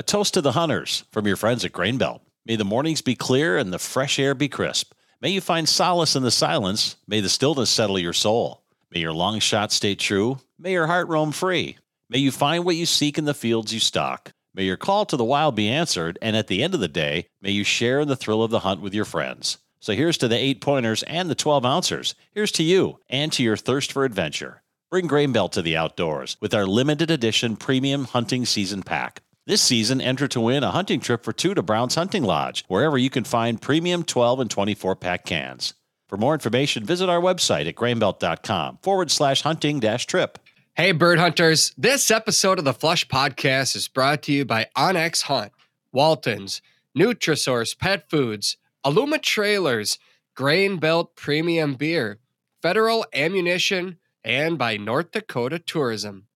A toast to the hunters from your friends at Grain Belt. May the mornings be clear and the fresh air be crisp. May you find solace in the silence. May the stillness settle your soul. May your long shot stay true. May your heart roam free. May you find what you seek in the fields you stalk. May your call to the wild be answered, and at the end of the day, may you share in the thrill of the hunt with your friends. So here's to the eight pointers and the 12 ouncers. Here's to you and to your thirst for adventure. Bring Grain Belt to the outdoors with our limited edition premium hunting season pack. This season, enter to win a hunting trip for two to Brown's Hunting Lodge, wherever you can find premium 12 and 24 pack cans. For more information, visit our website at grainbelt.com forward slash hunting dash trip. Hey, bird hunters. This episode of the Flush Podcast is brought to you by onX Hunt, Waltons, Nutrisource Pet Foods, Aluma Trailers, Grain Belt Premium Beer, Federal Ammunition, and by North Dakota Tourism.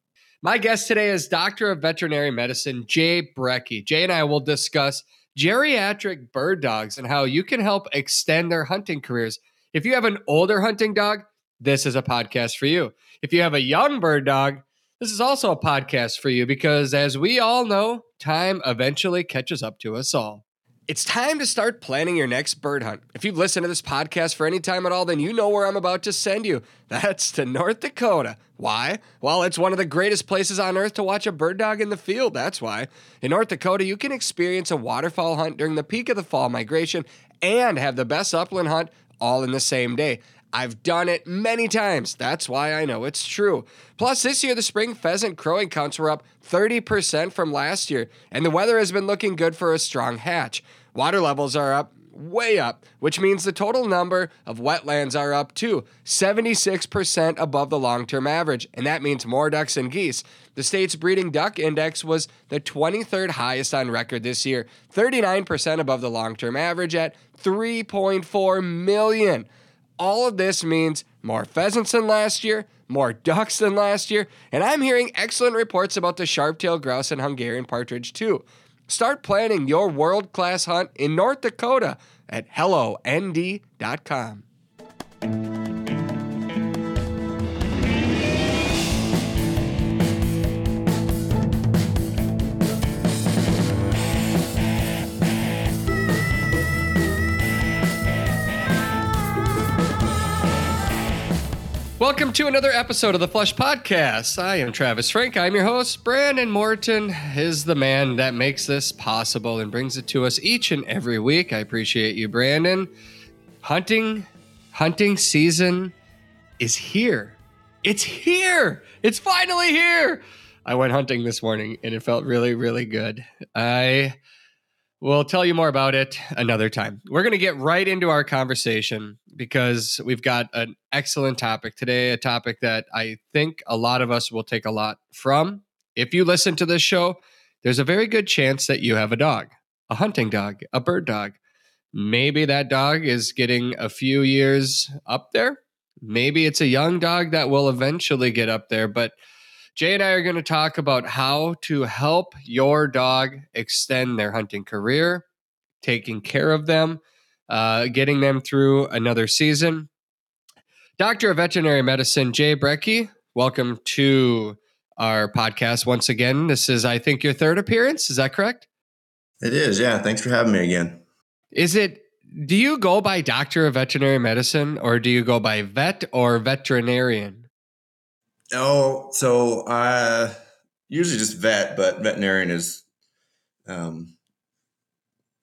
My guest today is Doctor of Veterinary Medicine, Jay Brekke. Jay and I will discuss geriatric bird dogs and how you can help extend their hunting careers. If you have an older hunting dog, this is a podcast for you. If you have a young bird dog, this is also a podcast for you because, as we all know, time eventually catches up to us all. It's time to start planning your next bird hunt. If you've listened to this podcast for any time at all, then you know where I'm about to send you. That's to North Dakota. Why? Well, it's one of the greatest places on earth to watch a bird dog in the field. That's why. In North Dakota, you can experience a waterfowl hunt during the peak of the fall migration and have the best upland hunt all in the same day. I've done it many times. That's why I know it's true. Plus, this year the spring pheasant crowing counts were up 30% from last year, and the weather has been looking good for a strong hatch. Water levels are up, way up, which means the total number of wetlands are up too, 76% above the long term average, and that means more ducks and geese. The state's breeding duck index was the 23rd highest on record this year, 39% above the long term average at 3.4 million. All of this means more pheasants than last year, more ducks than last year, and I'm hearing excellent reports about the sharp-tailed grouse and Hungarian partridge too. Start planning your world-class hunt in North Dakota at helloND.com. Welcome to another episode of the Flush Podcast. I am Travis Frank. I'm your host. Brandon Morton is the man that makes this possible and brings it to us each and every week. I appreciate you, Brandon. Hunting, hunting season is here. It's here. It's finally here. I went hunting this morning and it felt really, really good. I will tell you more about it another time. We're going to get right into our conversation because we've got an excellent topic today, a topic that I think a lot of us will take a lot from. If you listen to this show, there's a very good chance that you have a dog, a hunting dog, a bird dog. Maybe that dog is getting a few years up there. Maybe it's a young dog that will eventually get up there. But Jay and I are going to talk about how to help your dog extend their hunting career, taking care of them, uh, getting them through another season. Doctor of Veterinary Medicine, Jay Brekke, welcome to our podcast once again. This is, I think, your third appearance. Is that correct? It is. Yeah. Thanks for having me again. Is it, do you go by Doctor of Veterinary Medicine or do you go by vet or veterinarian? Oh, so I usually just vet, but veterinarian is um,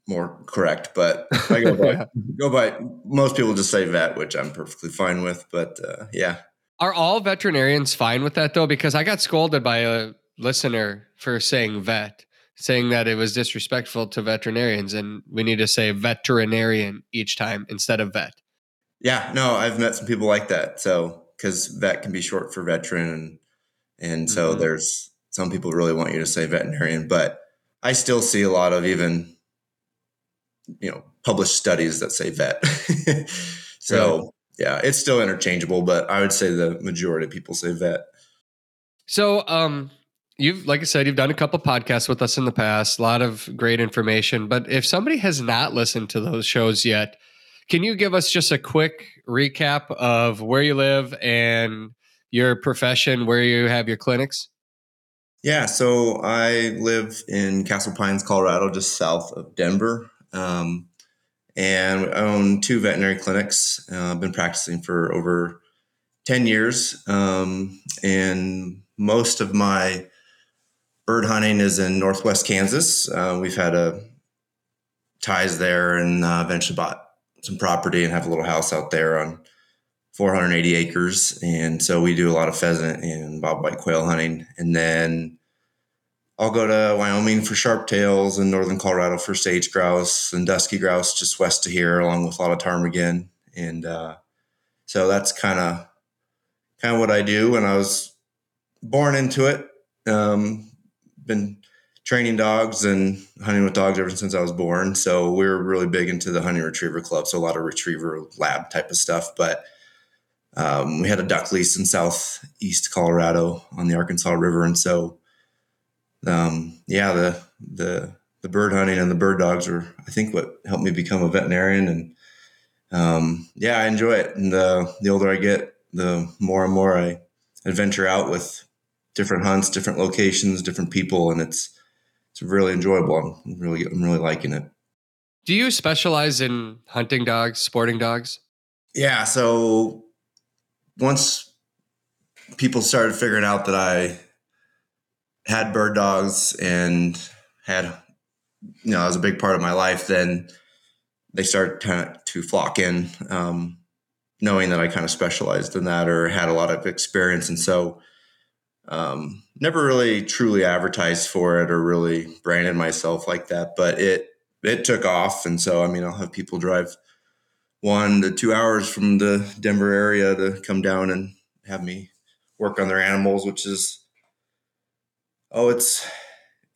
more correct, but I go by, go by most people just say vet, which I'm perfectly fine with. But uh, yeah, are all veterinarians fine with that though? Because I got scolded by a listener for saying vet, saying that it was disrespectful to veterinarians, and we need to say veterinarian each time instead of vet. Yeah, no, I've met some people like that. So because vet can be short for veteran, and and so mm-hmm. there's some people really want you to say veterinarian, but I still see a lot of even you know published studies that say vet. so right. yeah, it's still interchangeable, but I would say the majority of people say vet. So um you've like I said, you've done a couple podcasts with us in the past, a lot of great information. But if somebody has not listened to those shows yet, can you give us just a quick recap of where you live and your profession, where you have your clinics? Yeah, so I live in Castle Pines, Colorado, just south of Denver. Um, and I own two veterinary clinics. Uh, I've been practicing for over 10 years. Um, and most of my bird hunting is in Northwest Kansas. Uh, we've had a ties there and uh, eventually bought some property and have a little house out there on 480 acres. And so we do a lot of pheasant and bobwhite quail hunting. And then I'll go to Wyoming for sharptails and northern Colorado for sage grouse and dusky grouse just west of here, along with a lot of ptarmigan. And uh, so that's kind of kind of what I do. And I was born into it. Um, been training dogs and hunting with dogs ever since I was born. So we're really big into the hunting retriever club. So a lot of retriever lab type of stuff. But um, we had a duck lease in southeast Colorado on the Arkansas River, and so um, yeah, the the the bird hunting and the bird dogs were I think what helped me become a veterinarian. And um, yeah, I enjoy it. And the the older I get, the more and more I adventure out with different hunts, different locations, different people, and it's it's really enjoyable. I'm really I'm really liking it. Do you specialize in hunting dogs, sporting dogs? Yeah. So once people started figuring out that I had bird dogs and had, you know, it was a big part of my life, then they started to, to flock in, um, knowing that I kind of specialized in that or had a lot of experience. And so, um, never really truly advertised for it or really branded myself like that, but it it took off. And so, I mean, I'll have people drive one to two hours from the Denver area to come down and have me work on their animals, which is oh, it's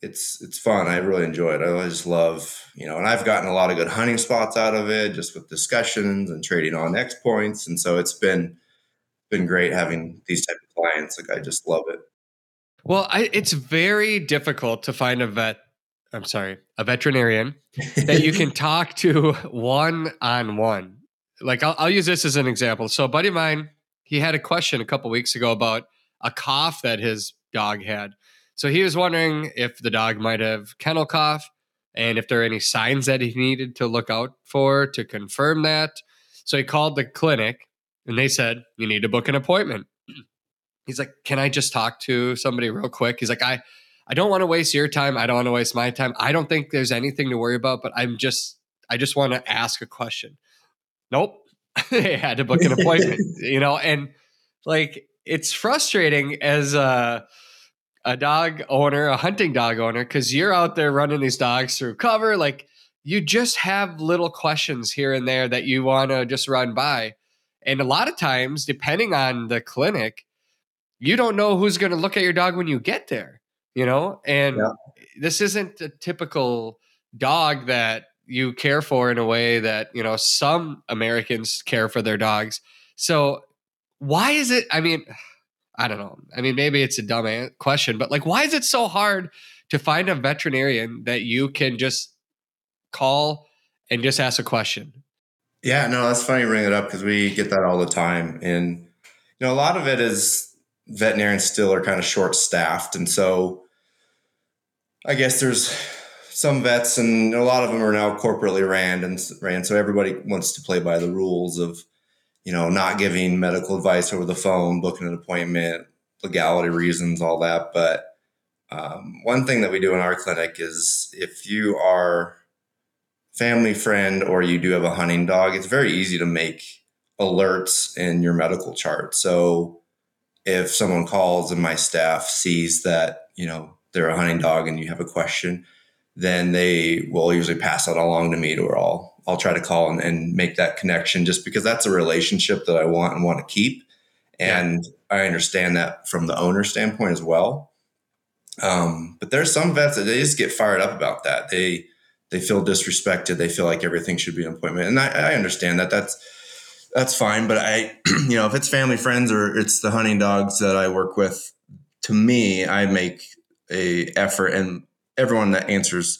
it's it's fun. I really enjoy it. I just love you know, and I've gotten a lot of good hunting spots out of it, just with discussions and trading onX points, and so it's been been great having these type clients. Like I just love it. Well, I, it's very difficult to find a vet. I'm sorry, a veterinarian that you can talk to one on one. Like I'll, I'll, use this as an example. So, a buddy of mine, he had a question a couple weeks ago about a cough that his dog had. So he was wondering if the dog might have kennel cough and if there are any signs that he needed to look out for to confirm that. So he called the clinic and they said, You need to book an appointment. He's like, Can I just talk to somebody real quick? He's like, I I don't want to waste your time. I don't want to waste my time. I don't think there's anything to worry about, but I'm just I just want to ask a question. Nope. they had to book an appointment, you know, and like it's frustrating as a a dog owner, a hunting dog owner, because you're out there running these dogs through cover. Like you just have little questions here and there that you want to just run by. And a lot of times, depending on the clinic, you don't know who's going to look at your dog when you get there, you know? And yeah. this isn't a typical dog that you care for in a way that, you know, some Americans care for their dogs. So why is it? I mean, I don't know. I mean, maybe it's a dumb question, but like, why is it so hard to find a veterinarian that you can just call and just ask a question? Yeah, no, that's funny you bring it up because we get that all the time. And, you know, a lot of it is veterinarians still are kind of short staffed. And so I guess there's some vets and a lot of them are now corporately ran and ran. So everybody wants to play by the rules of, you know, not giving medical advice over the phone, booking an appointment, legality reasons, all that. But um, one thing that we do in our clinic is if you are family friend or you do have a hunting dog, it's very easy to make alerts in your medical chart. So if someone calls and my staff sees that, you know, they're a hunting dog and you have a question, then they will usually pass that along to me to where I'll I'll try to call and, and, make that connection just because that's a relationship that I want and want to keep. And yeah. I understand that from the owner standpoint as well. Um, but there's some vets that they just get fired up about that. They they feel disrespected. They feel like everything should be an appointment. And I, I understand that. That's that's fine. But I, you know, if it's family friends or it's the hunting dogs that I work with, to me, I make a effort and everyone that answers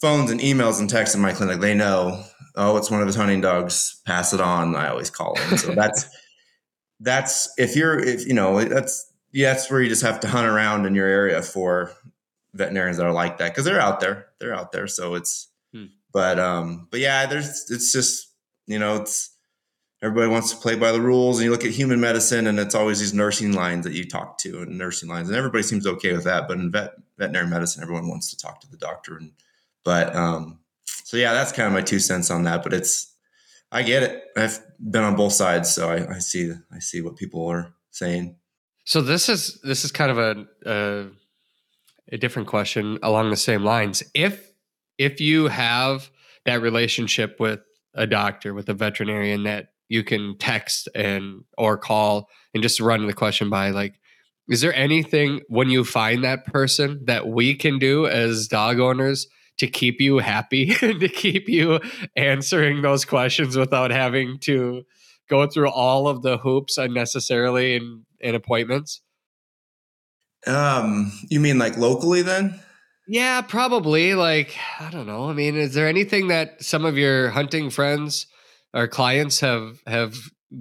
phones and emails and texts in my clinic, they know, oh, it's one of his hunting dogs. Pass it on. I always call them. So that's that's if you're if you know that's yeah, that's where you just have to hunt around in your area for veterinarians that are like that because they're out there. They're out there. So it's, hmm. but um, but yeah, there's it's just you know it's everybody wants to play by the rules, and you look at human medicine, and it's always these nursing lines that you talk to and nursing lines, and everybody seems okay with that. But in vet veterinary medicine, everyone wants to talk to the doctor, and but um, so yeah, that's kind of my two cents on that. But it's I get it. I've been on both sides, so I, I see I see what people are saying. So this is this is kind of a, a a different question along the same lines. If if you have that relationship with a doctor, with a veterinarian that you can text and or call and just run the question by like is there anything when you find that person that we can do as dog owners to keep you happy and to keep you answering those questions without having to go through all of the hoops unnecessarily in, in appointments? Um, you mean like locally then? Yeah, probably. Like, I don't know. I mean, is there anything that some of your hunting friends or clients have have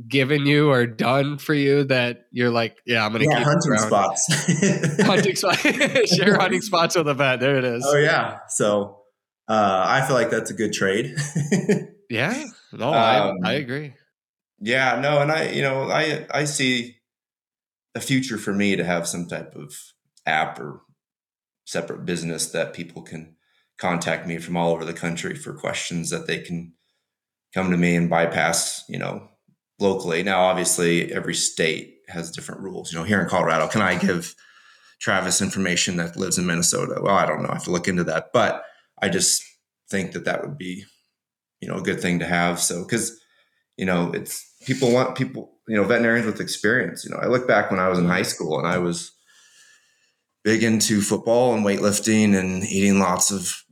given you or done for you that you're like, yeah, I'm gonna yeah, keep hunting spots. hunting spots. Share hunting spots with a vet. There it is. Oh yeah. So uh, I feel like that's a good trade. yeah. No, um, I I agree. Yeah, no, and I, you know, I I see a future for me to have some type of app or separate business that people can contact me from all over the country for questions that they can come to me and bypass, you know, locally. Now, obviously, every state has different rules. You know, here in Colorado, can I give Travis information that lives in Minnesota? Well, I don't know. I have to look into that, but I just think that that would be, you know, a good thing to have. So, because you know, it's people want people, you know, veterinarians with experience. You know, I look back when I was in high school and I was big into football and weightlifting and eating lots of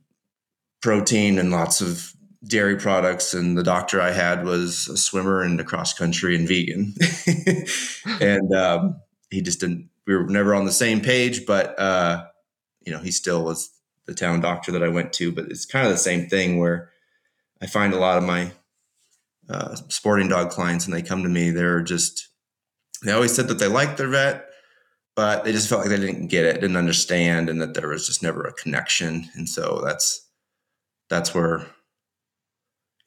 protein and lots of dairy products. And the doctor I had was a swimmer and a cross country and vegan. and um, he just didn't, we were never on the same page, but, uh, you know, he still was the town doctor that I went to. But it's kind of the same thing where I find a lot of my uh, sporting dog clients and they come to me, they're just, they always said that they liked their vet, but they just felt like they didn't get it, didn't understand, and that there was just never a connection. And so that's, that's where,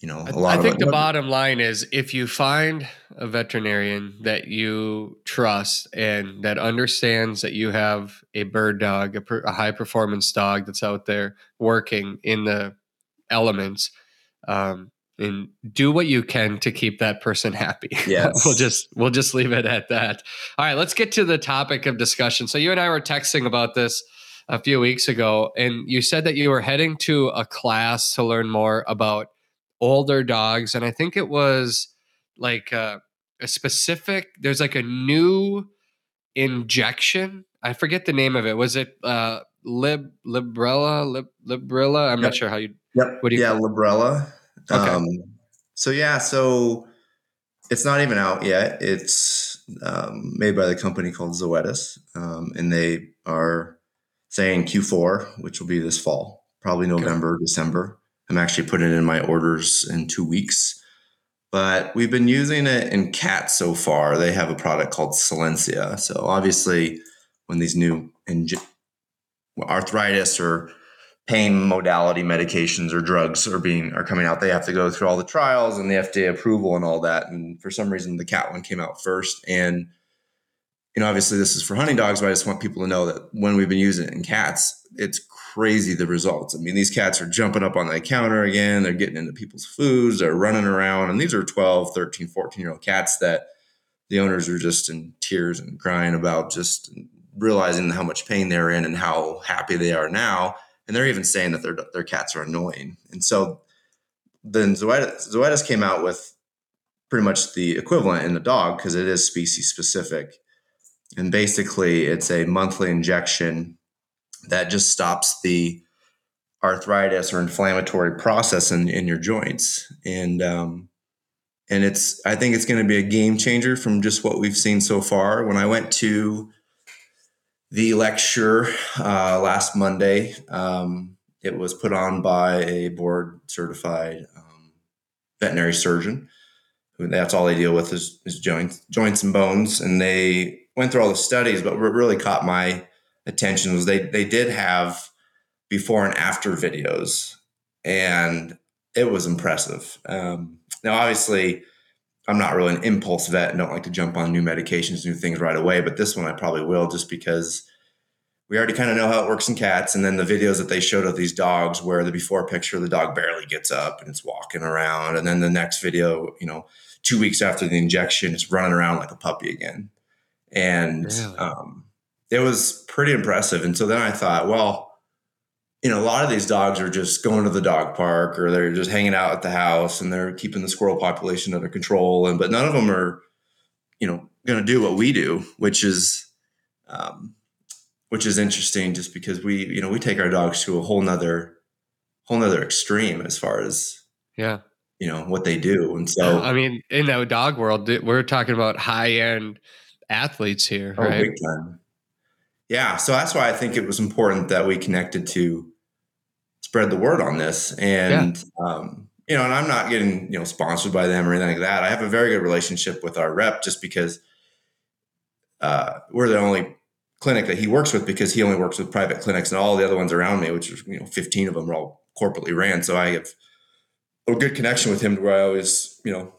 you know, a lot I think the bottom line is if you find a veterinarian that you trust and that understands that you have a bird dog, a, a high performance dog that's out there working in the elements, um, and do what you can to keep that person happy. Yeah, we'll just we'll just leave it at that. All right, let's get to the topic of discussion. So you and I were texting about this a few weeks ago, and you said that you were heading to a class to learn more about older dogs, and I think it was like uh, a specific. There's like a new injection. I forget the name of it. Was it uh, lib Librela lib librilla? I'm yep. not sure how you. Yep. What do you? Yeah, Librela. Okay. Um, so yeah, so it's not even out yet. It's um, made by the company called Zoetis, um, and they are saying Q4, which will be this fall, probably November, okay. December. I'm actually putting in my orders in two weeks. But we've been using it in cats so far. They have a product called Solensia. So obviously, when these new arthritis or pain modality medications or drugs are being are coming out they have to go through all the trials and the fda approval and all that and for some reason the cat one came out first and you know obviously this is for hunting dogs but i just want people to know that when we've been using it in cats it's crazy the results. I mean these cats are jumping up on the counter again. They're getting into people's foods. They're running around. And these are 12 13 14 year old cats that the owners are just in tears and crying about just realizing how much pain they're in and how happy they are now. And they're even saying that their their cats are annoying. And so then Zoetis, Zoetis came out with pretty much the equivalent in the dog because it is species specific. And basically, it's a monthly injection that just stops the arthritis or inflammatory process in, in your joints. And um, and it's I think it's going to be a game changer from just what we've seen so far. When I went to the lecture uh, last Monday. Um, it was put on by a board certified um, veterinary surgeon. That's all they deal with is, is joints, joints and bones. And they went through all the studies, but what really caught my attention was they they did have before and after videos, and it was impressive. Um, now, obviously, I'm not really an impulse vet and don't like to jump on new medications, new things right away, but this one I probably will just because we already kind of know how it works in cats. And then the videos that they showed of these dogs where the before picture, the dog barely gets up and it's walking around. And then the next video, you know, two weeks after the injection, it's running around like a puppy again. And really? um, it was pretty impressive. And so then I thought, well, you know, a lot of these dogs are just going to the dog park or they're just hanging out at the house and they're keeping the squirrel population under control. And but none of them are, you know, going to do what we do, which is, um, which is interesting, just because we, you know, we take our dogs to a whole nother, whole nother extreme as far as, yeah, you know what they do. And so, I mean, in the dog world, we're talking about high end athletes here, oh, right? Yeah, so that's why I think it was important that we connected to spread the word on this. And yeah. um, you know, and I'm not getting you know sponsored by them or anything like that. I have a very good relationship with our rep just because uh, we're the only clinic that he works with because he only works with private clinics and all the other ones around me, which is you know 15 of them are all corporately ran. So I have a good connection with him to where I always you know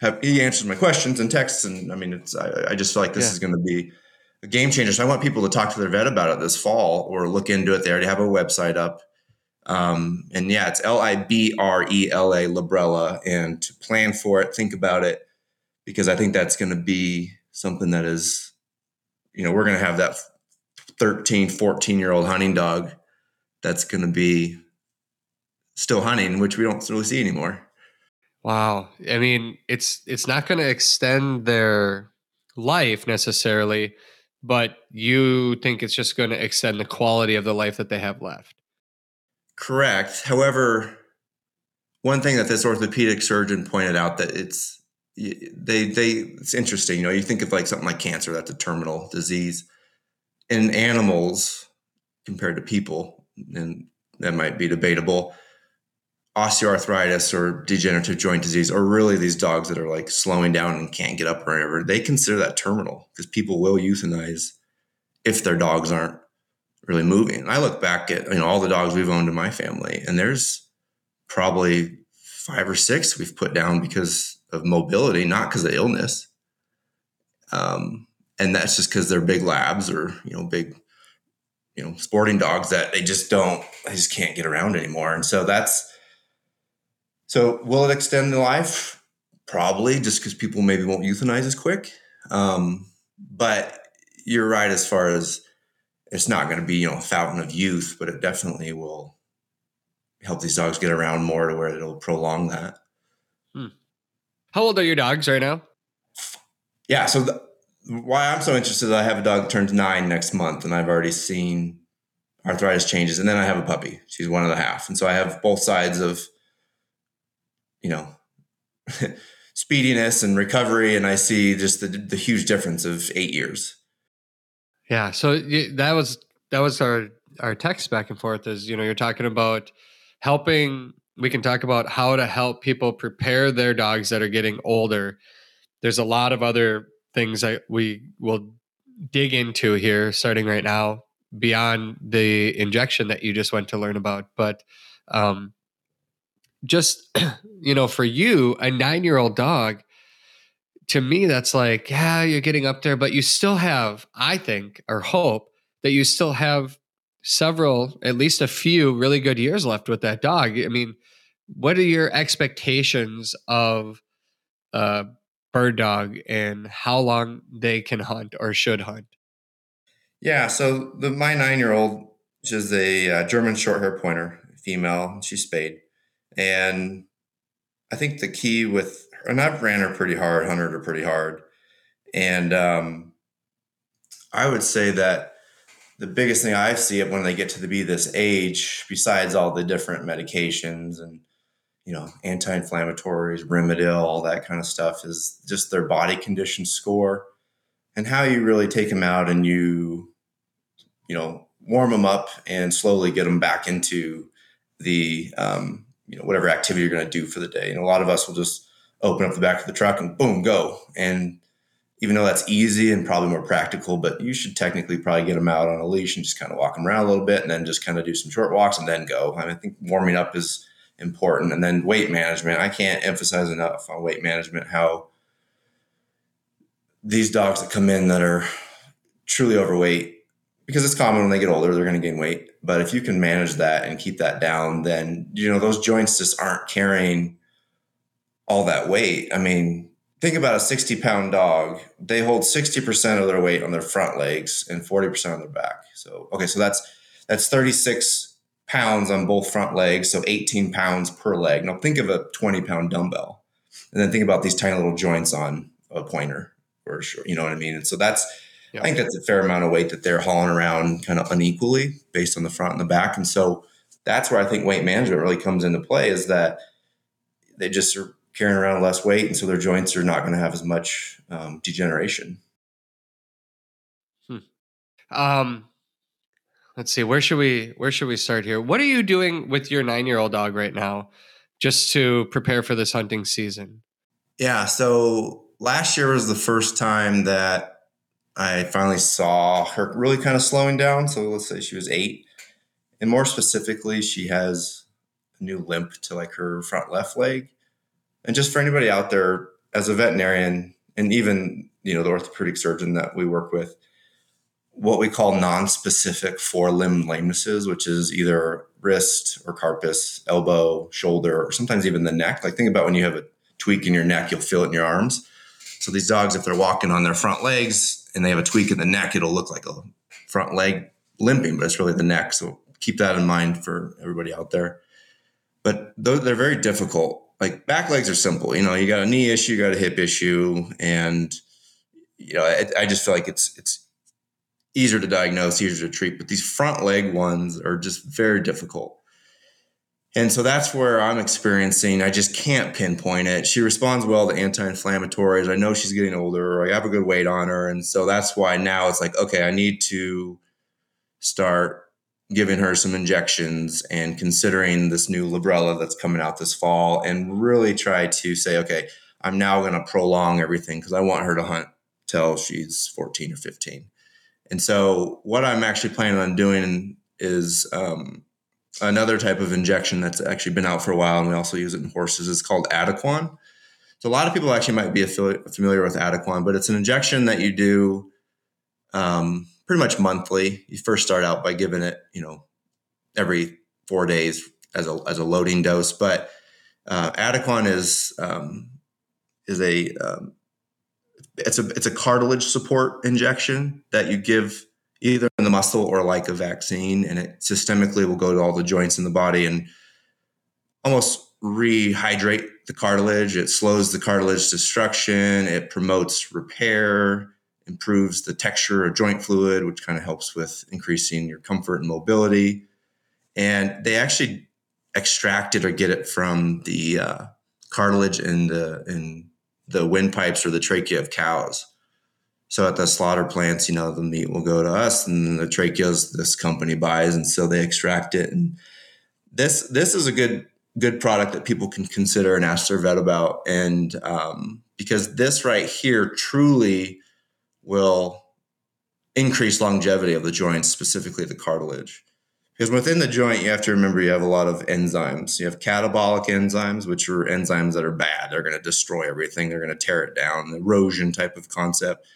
have he answers my questions and texts and I mean it's I, I just feel like this yeah. is going to be a game changer. So I want people to talk to their vet about it this fall or look into it. They already have a website up. Um, and yeah, it's L I B R E L A Librela. And to plan for it, think about it, because I think that's going to be something that is, you know, we're going to have that 13, 14 year old hunting dog that's going to be still hunting, which we don't really see anymore. Wow. I mean, it's it's not going to extend their life necessarily, but you think it's just going to extend the quality of the life that they have left. Correct. However, one thing that this orthopedic surgeon pointed out that it's they they it's interesting. You know, you think of like something like cancer, that's a terminal disease. In animals, compared to people, and that might be debatable osteoarthritis or degenerative joint disease, or really these dogs that are like slowing down and can't get up or whatever, they consider that terminal because people will euthanize if their dogs aren't really moving. And I look back at you know all the dogs we've owned in my family, and there's probably five or six we've put down because of mobility, not because of illness. Um, and that's just because they're big labs or you know big you know sporting dogs that they just don't they just can't get around anymore and so that's so will it extend the life? Probably, just because people maybe won't euthanize as quick. Um, but you're right as far as it's not going to be you know a fountain of youth, but it definitely will help these dogs get around more to where it'll prolong that. Hmm. How old are your dogs right now? Yeah, so the, why I'm so interested, I have a dog that turns nine next month, and I've already seen arthritis changes, and then I have a puppy. She's one and a half, and so I have both sides of you know speediness and recovery and i see just the, the huge difference of eight years. Yeah so that was that was our our text back and forth is you know you're talking about helping we can talk about how to help people prepare their dogs that are getting older. There's a lot of other things that we will dig into here starting right now beyond the injection that you just went to learn about but um, just you know for you a nine year old dog to me that's like yeah you're getting up there but you still have i think or hope that you still have several at least a few really good years left with that dog. I mean what are your expectations of a bird dog and how long they can hunt or should hunt? Yeah so the my nine year old which is a uh, german short hair pointer female she's spayed and I think the key with, and I've ran her pretty hard, hunted her pretty hard. And um, I would say that the biggest thing I see it when they get to the, be this age, besides all the different medications and, you know, anti-inflammatories, Rimadyl, all that kind of stuff is just their body condition score and how you really take them out and you, you know, warm them up and slowly get them back into the um, you know whatever activity you're going to do for the day. And a lot of us will just open up the back of the truck and boom, go. And even though that's easy and probably more practical, but you should technically probably get them out on a leash and just kind of walk them around a little bit and then just kind of do some short walks and then go. Mean, I think warming up is important. And then weight management. I can't emphasize enough on weight management how these dogs that come in that are truly overweight, because it's common when they get older, they're going to gain weight. But if you can manage that and keep that down, then, you know, those joints just aren't carrying all that weight. I mean, think about a 60 pound dog. They hold 60% of their weight on their front legs and 40% on their back. So, okay, so that's, that's 36 pounds on both front legs. So 18 pounds per leg. Now think of a 20 pound dumbbell and then think about these tiny little joints on a pointer or sure. You know what I mean? And so that's, yeah. I think that's a fair amount of weight that they're hauling around kind of unequally based on the front and the back. And so that's where I think weight management really comes into play is that they just are carrying around less weight. And so their joints are not going to have as much um, degeneration. Hmm. Um, let's see, where should we, where should we start here? What are you doing with your nine year old dog right now just to prepare for this hunting season? Yeah. So last year was the first time that I finally saw her really kind of slowing down. So let's say she was eight. And more specifically, she has a new limp to like her front left leg. And just for anybody out there, as a veterinarian, and even you know the orthopedic surgeon that we work with, what we call non-specific four-limb lamenesses, which is either wrist or carpus, elbow, shoulder, or sometimes even the neck. Like think about when you have a tweak in your neck, you'll feel it in your arms. So these dogs, if they're walking on their front legs and they have a tweak in the neck, it'll look like a front leg limping, but it's really the neck. So keep that in mind for everybody out there. But they're very difficult. Like back legs are simple. You know, you got a knee issue, you got a hip issue, and you know, I, I just feel like it's it's easier to diagnose, easier to treat. But these front leg ones are just very difficult. And so that's where I'm experiencing, I just can't pinpoint it. She responds well to anti inflammatories. I know she's getting older. I have a good weight on her. And so that's why now it's like, okay, I need to start giving her some injections and considering this new Librela that's coming out this fall and really try to say, okay, I'm now going to prolong everything because I want her to hunt till she's 14 or 15. And so what I'm actually planning on doing is, um, another type of injection that's actually been out for a while, and we also use it in horses. is called Adequan. So a lot of people actually might be familiar with Adequan, but it's an injection that you do um, pretty much monthly. You first start out by giving it, you know, every four days as a as a loading dose. But uh, Adequan is um, is a um, it's a it's a cartilage support injection that you give either in the muscle or like a vaccine, and it systemically will go to all the joints in the body and almost rehydrate the cartilage. It slows the cartilage destruction. It promotes repair, improves the texture of joint fluid, which kind of helps with increasing your comfort and mobility. And they actually extract it or get it from the uh, cartilage in the in the windpipes or the trachea of cows. So at the slaughter plants, you know, the meat will go to us, and the tracheas this company buys, and so they extract it. And this this is a good good product that people can consider and ask their vet about, and um, because this right here truly will increase longevity of the joints, specifically the cartilage. Because within the joint, you have to remember you have a lot of enzymes. You have catabolic enzymes, which are enzymes that are bad. They're going to destroy everything. They're going to tear it down. Erosion type of concept.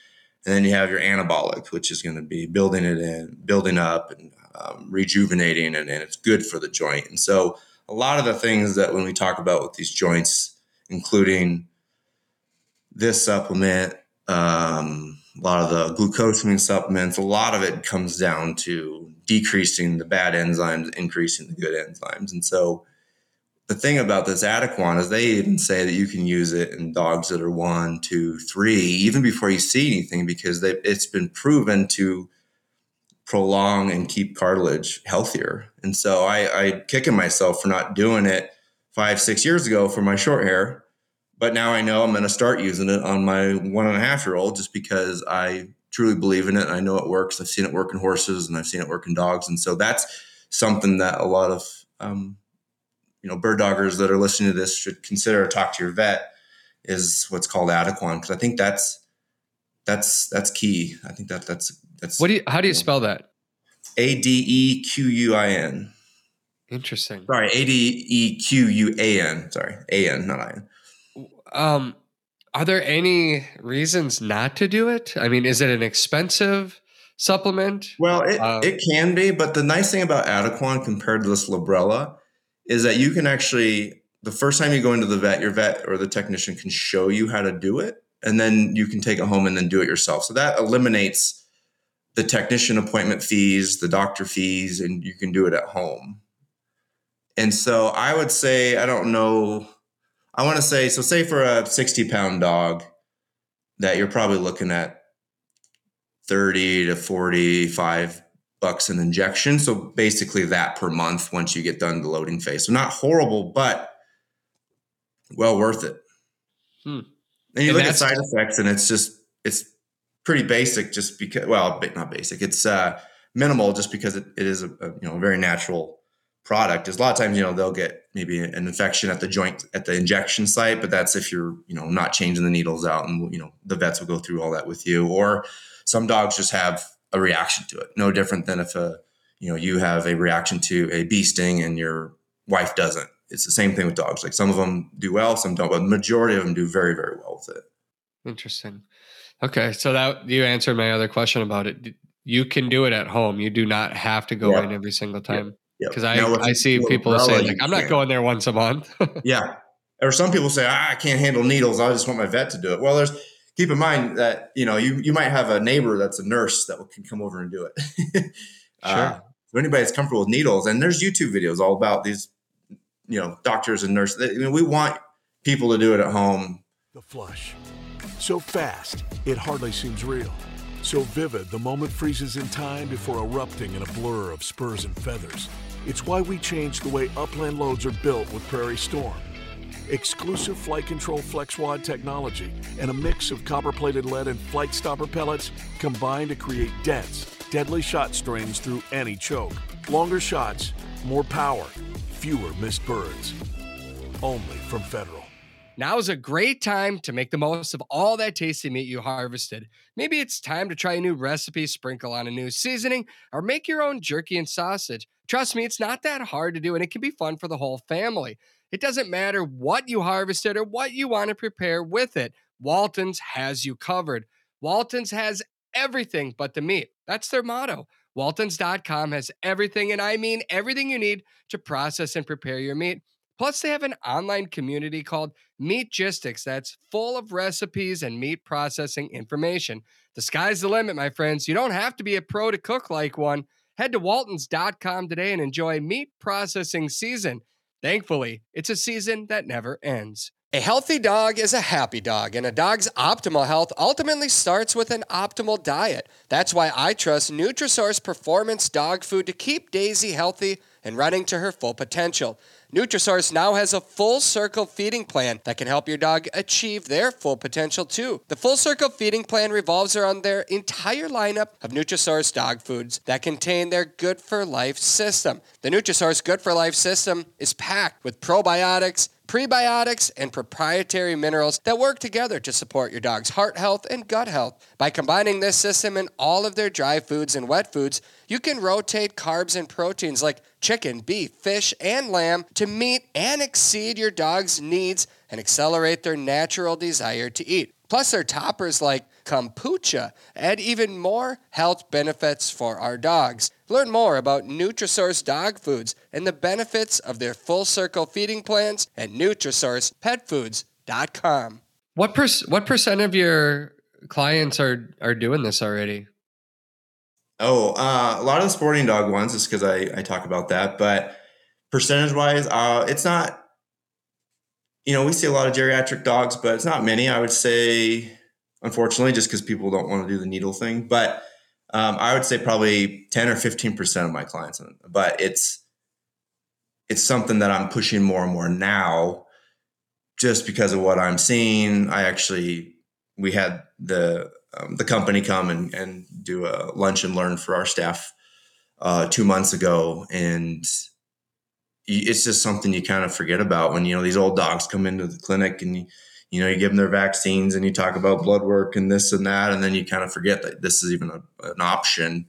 And then you have your anabolic, which is going to be building it in, building up and um, rejuvenating, and, and it's good for the joint. And so, a lot of the things that when we talk about with these joints, including this supplement, um, a lot of the glucosamine supplements, a lot of it comes down to decreasing the bad enzymes, increasing the good enzymes. And so, the thing about this Adequan is they even say that you can use it in dogs that are one, two, three, even before you see anything, because they, it's been proven to prolong and keep cartilage healthier. And so I, I kicking myself for not doing it five, six years ago for my short hair. But now I know I'm going to start using it on my one and a half year old just because I truly believe in it. I know it works. I've seen it work in horses and I've seen it work in dogs. And so that's something that a lot of um, you know bird doggers that are listening to this should consider talk to your vet is what's called Adequan because I think that's that's that's key. I think that that's that's What do you? How do you spell that? A D E Q U I N. Interesting. Sorry, A D E Q U A N. Sorry, A N, not I N. Um, are there any reasons not to do it? I mean, is it an expensive supplement? Well, it, Um, it can be, but the nice thing about Adequan compared to this Librela is that you can actually the first time you go into the vet, your vet or the technician can show you how to do it, and then you can take it home and then do it yourself. So that eliminates the technician appointment fees, the doctor fees, and you can do it at home. And so I would say, I don't know, I want to say, so say for a 60 pound dog that you're probably looking at 30 to 45 bucks an injection. So basically that per month once you get done the loading phase. So not horrible, but well worth it. Hmm. And you And look at side effects and it's just, it's pretty basic just because, well, not basic. It's uh, minimal just because it, it is a, a, you know, a very natural product. is a lot of times, you know, they'll get maybe an infection at the joint, at the injection site, but that's if you're, you know, not changing the needles out and, you know, the vets will go through all that with you. Or some dogs just have a reaction to it. No different than if a, you know, you have a reaction to a bee sting and your wife doesn't. It's the same thing with dogs. Like some of them do well, some don't, but the majority of them do very, very well with it. Interesting. Okay, so that you answered my other question about it. You can do it at home. You do not have to go Yeah. in every single time. Because I, I see people say like, I'm not can't. going there once a month. Yeah. Or some people say, I can't handle needles. I just want my vet to do it. Well, there's keep in mind that you know you you might have a neighbor that's a nurse that can come over and do it. Uh, Sure. so anybody that's comfortable with needles, and there's YouTube videos all about these, you know, doctors and nurses. I mean, we want people to do it at home. The flush. So fast, it hardly seems real. So vivid, the moment freezes in time before erupting in a blur of spurs and feathers. It's why we changed the way upland loads are built with Prairie Storm. Exclusive flight control FlexWad technology and a mix of copper plated lead and flight stopper pellets combine to create dense, deadly shot strings through any choke. Longer shots, more power, fewer missed birds. Only from Federal. Now is a great time to make the most of all that tasty meat you harvested. Maybe it's time to try a new recipe, sprinkle on a new seasoning, or make your own jerky and sausage. Trust me, it's not that hard to do, and it can be fun for the whole family. It doesn't matter what you harvested or what you want to prepare with it, Walton's has you covered. Walton's has everything but the meat. That's their motto. Waltons.com has everything, and I mean everything you need to process and prepare your meat. Plus, they have an online community called Meatgistics that's full of recipes and meat processing information. The sky's the limit, my friends. You don't have to be a pro to cook like one. Head to waltons.com today and enjoy meat processing season. Thankfully, it's a season that never ends. A healthy dog is a happy dog, and a dog's optimal health ultimately starts with an optimal diet. That's why I trust Nutrisource Performance Dog Food to keep Daisy healthy and running to her full potential. Nutrisource now has a full circle feeding plan that can help your dog achieve their full potential too. The full circle feeding plan revolves around their entire lineup of Nutrisource dog foods that contain their Good for Life system. The Nutrisource Good for Life system is packed with probiotics, prebiotics, and proprietary minerals that work together to support your dog's heart health and gut health. By combining this system in all of their dry foods and wet foods, you can rotate carbs and proteins like chicken, beef, fish, and lamb to meet and exceed your dog's needs and accelerate their natural desire to eat. Plus, their toppers like kombucha add even more health benefits for our dogs. Learn more about Nutrisource dog foods and the benefits of their full circle feeding plans at NutrisourcePetFoods.com. What per- what percent of your clients are are doing this already? Oh, uh, a lot of the sporting dog ones, is because I, I talk about that. But percentage wise, uh, it's not, you know, we see a lot of geriatric dogs, but it's not many. I would say, unfortunately, just because people don't want to do the needle thing. But um, I would say probably 10 or 15% of my clients. But it's, it's something that I'm pushing more and more now just because of what I'm seeing. I actually, we had the, um, the company come and, and do a lunch and learn for our staff uh, two months ago. And it's just something you kind of forget about when, you know, these old dogs come into the clinic and you, you know, you give them their vaccines and you talk about blood work and this and that, and then you kind of forget that this is even a, an option.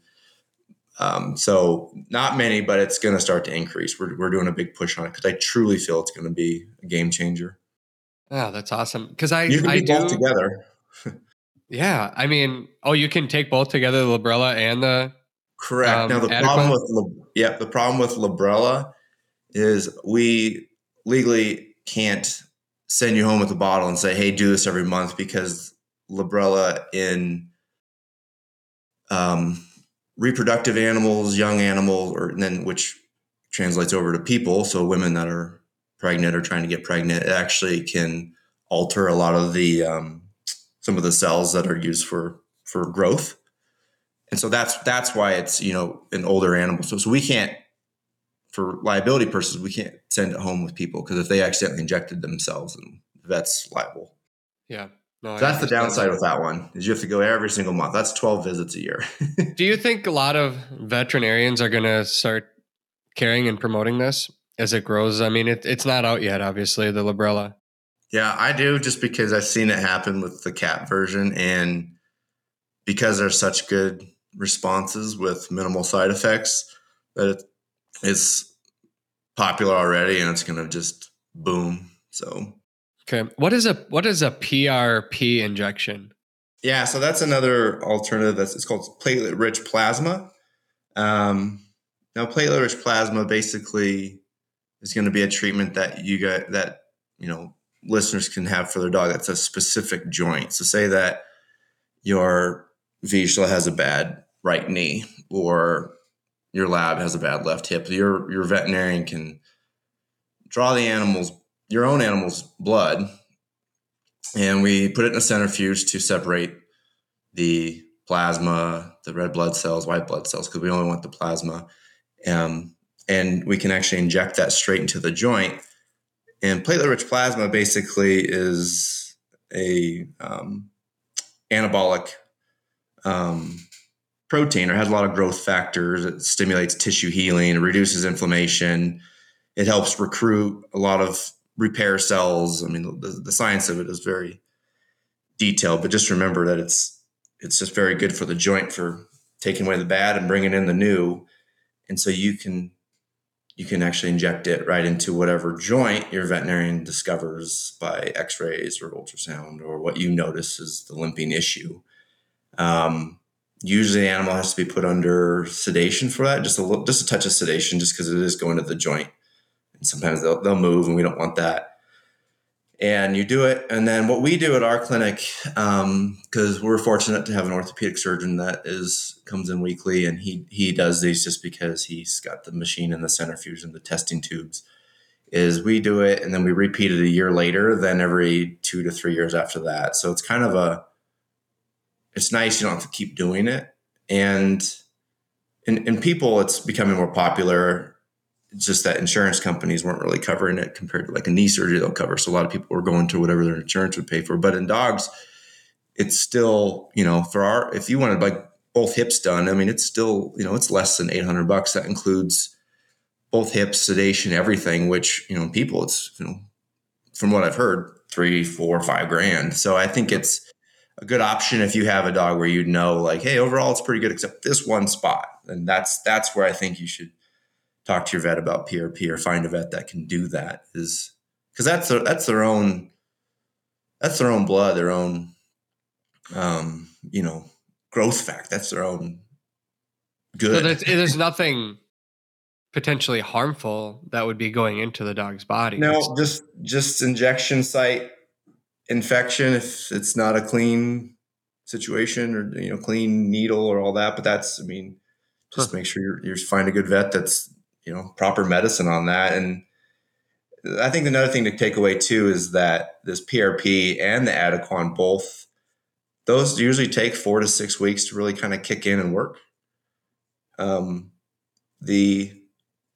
Um, so not many, but it's going to start to increase. We're, we're doing a big push on it because I truly feel it's going to be a game changer. Oh, that's awesome. Because I you can I do, both together. Yeah, I mean, oh, you can take both together, the Librela and the Correct. Um, now the Adequan? problem with yeah, the problem with Librela is we legally can't send you home with a bottle and say, "Hey, do this every month," because Librela in um, reproductive animals, young animals, or then which translates over to people, so women that are pregnant or trying to get pregnant, it actually can alter a lot of the um, some of the cells that are used for for growth. And so that's that's why it's you know an older animal. So, so we can't for liability purposes we can't send it home with people because if they accidentally injected themselves and that's liable yeah. No, so that's the downside that. with that one is you have to go every single month that's 12 visits a year Do you think a lot of veterinarians are going to start carrying and promoting this as it grows? I mean, it, it's not out yet, obviously, the Librela. yeah i do just because i've seen it happen with the cat version and because there's such good responses with minimal side effects that it, it's popular already and it's going to just boom so Okay, what is a what is a PRP injection? Yeah, so that's another alternative. That's it's called platelet-rich plasma. Um, now, platelet-rich plasma basically is going to be a treatment that you get that you know listeners can have for their dog. That's a specific joint. So, say that your Vizsla has a bad right knee, or your lab has a bad left hip. Your your veterinarian can draw the animal's your own animal's blood and we put it in a centrifuge to separate the plasma, the red blood cells, white blood cells, because we only want the plasma. Um, and we can actually inject that straight into the joint. And platelet-rich plasma basically is a um, anabolic um, protein, or has a lot of growth factors. It stimulates tissue healing, it reduces inflammation. It helps recruit a lot of repair cells. I mean, the, the science of it is very detailed, but just remember that it's it's just very good for the joint for taking away the bad and bringing in the new. And so you can you can actually inject it right into whatever joint your veterinarian discovers by X-rays or ultrasound or what you notice is the limping issue. Um, usually, the animal has to be put under sedation for that, just a little, just a touch of sedation, just because it is going to the joint. And sometimes they'll, they'll move and we don't want that. And you do it and then what we do at our clinic um, because we're fortunate to have an orthopedic surgeon that is comes in weekly and he he does these just because he's got the machine and the centrifuge and the testing tubes is we do it and then we repeat it a year later then every two to three years after that. So it's kind of a it's nice you don't have to keep doing it and in people it's becoming more popular it's just that insurance companies weren't really covering it compared to like a knee surgery they'll cover. So a lot of people were going to whatever their insurance would pay for. But in dogs, it's still, you know, for our if you wanted like both hips done, I mean, it's still, you know, it's less than eight hundred bucks. That includes both hips, sedation, everything. Which you know, people, it's you know, from what I've heard, three, four, five grand. So I think it's a good option if you have a dog where you know, like, hey, overall, it's pretty good, except this one spot, and that's that's where I think you should talk to your vet about PRP or find a vet that can do that is because that's their, that's their own that's their own blood, their own um, you know growth fact. That's their own good. So there's, there's nothing potentially harmful that would be going into the dog's body. no, just just injection site infection if it's not a clean situation or you know clean needle or all that. But that's I mean, just make sure you're, you're find a good vet that's you know proper medicine on that and i think another thing to take away too is that this prp and the adequan both those usually take four to six weeks to really kind of kick in and work um, the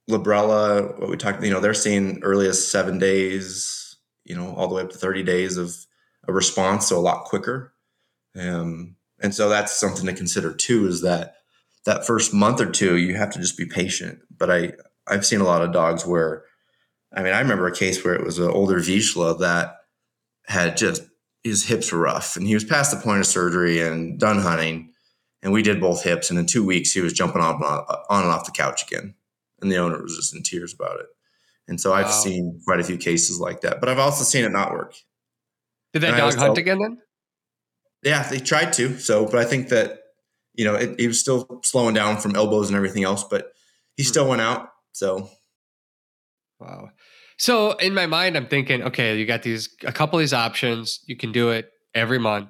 Librela what we talked you know they're seeing early as seven days you know all the way up to 30 days of a response so a lot quicker um, and so that's something to consider too is that that first month or two, you have to just be patient. But I, I've seen a lot of dogs where, I mean, I remember a case where it was an older Vizsla that had just his hips were rough, and he was past the point of surgery and done hunting. And we did both hips, and in two weeks he was jumping on on and off the couch again, and the owner was just in tears about it. And so I've seen quite a few cases like that, but I've also seen it not work. Did that and dog hunt again then? Yeah, they tried to. So, but I think that you know it, he was still slowing down from elbows and everything else, but he hmm. still went out. So, wow. So in my mind, I'm thinking, okay, you got these a couple of these options. You can do it every month.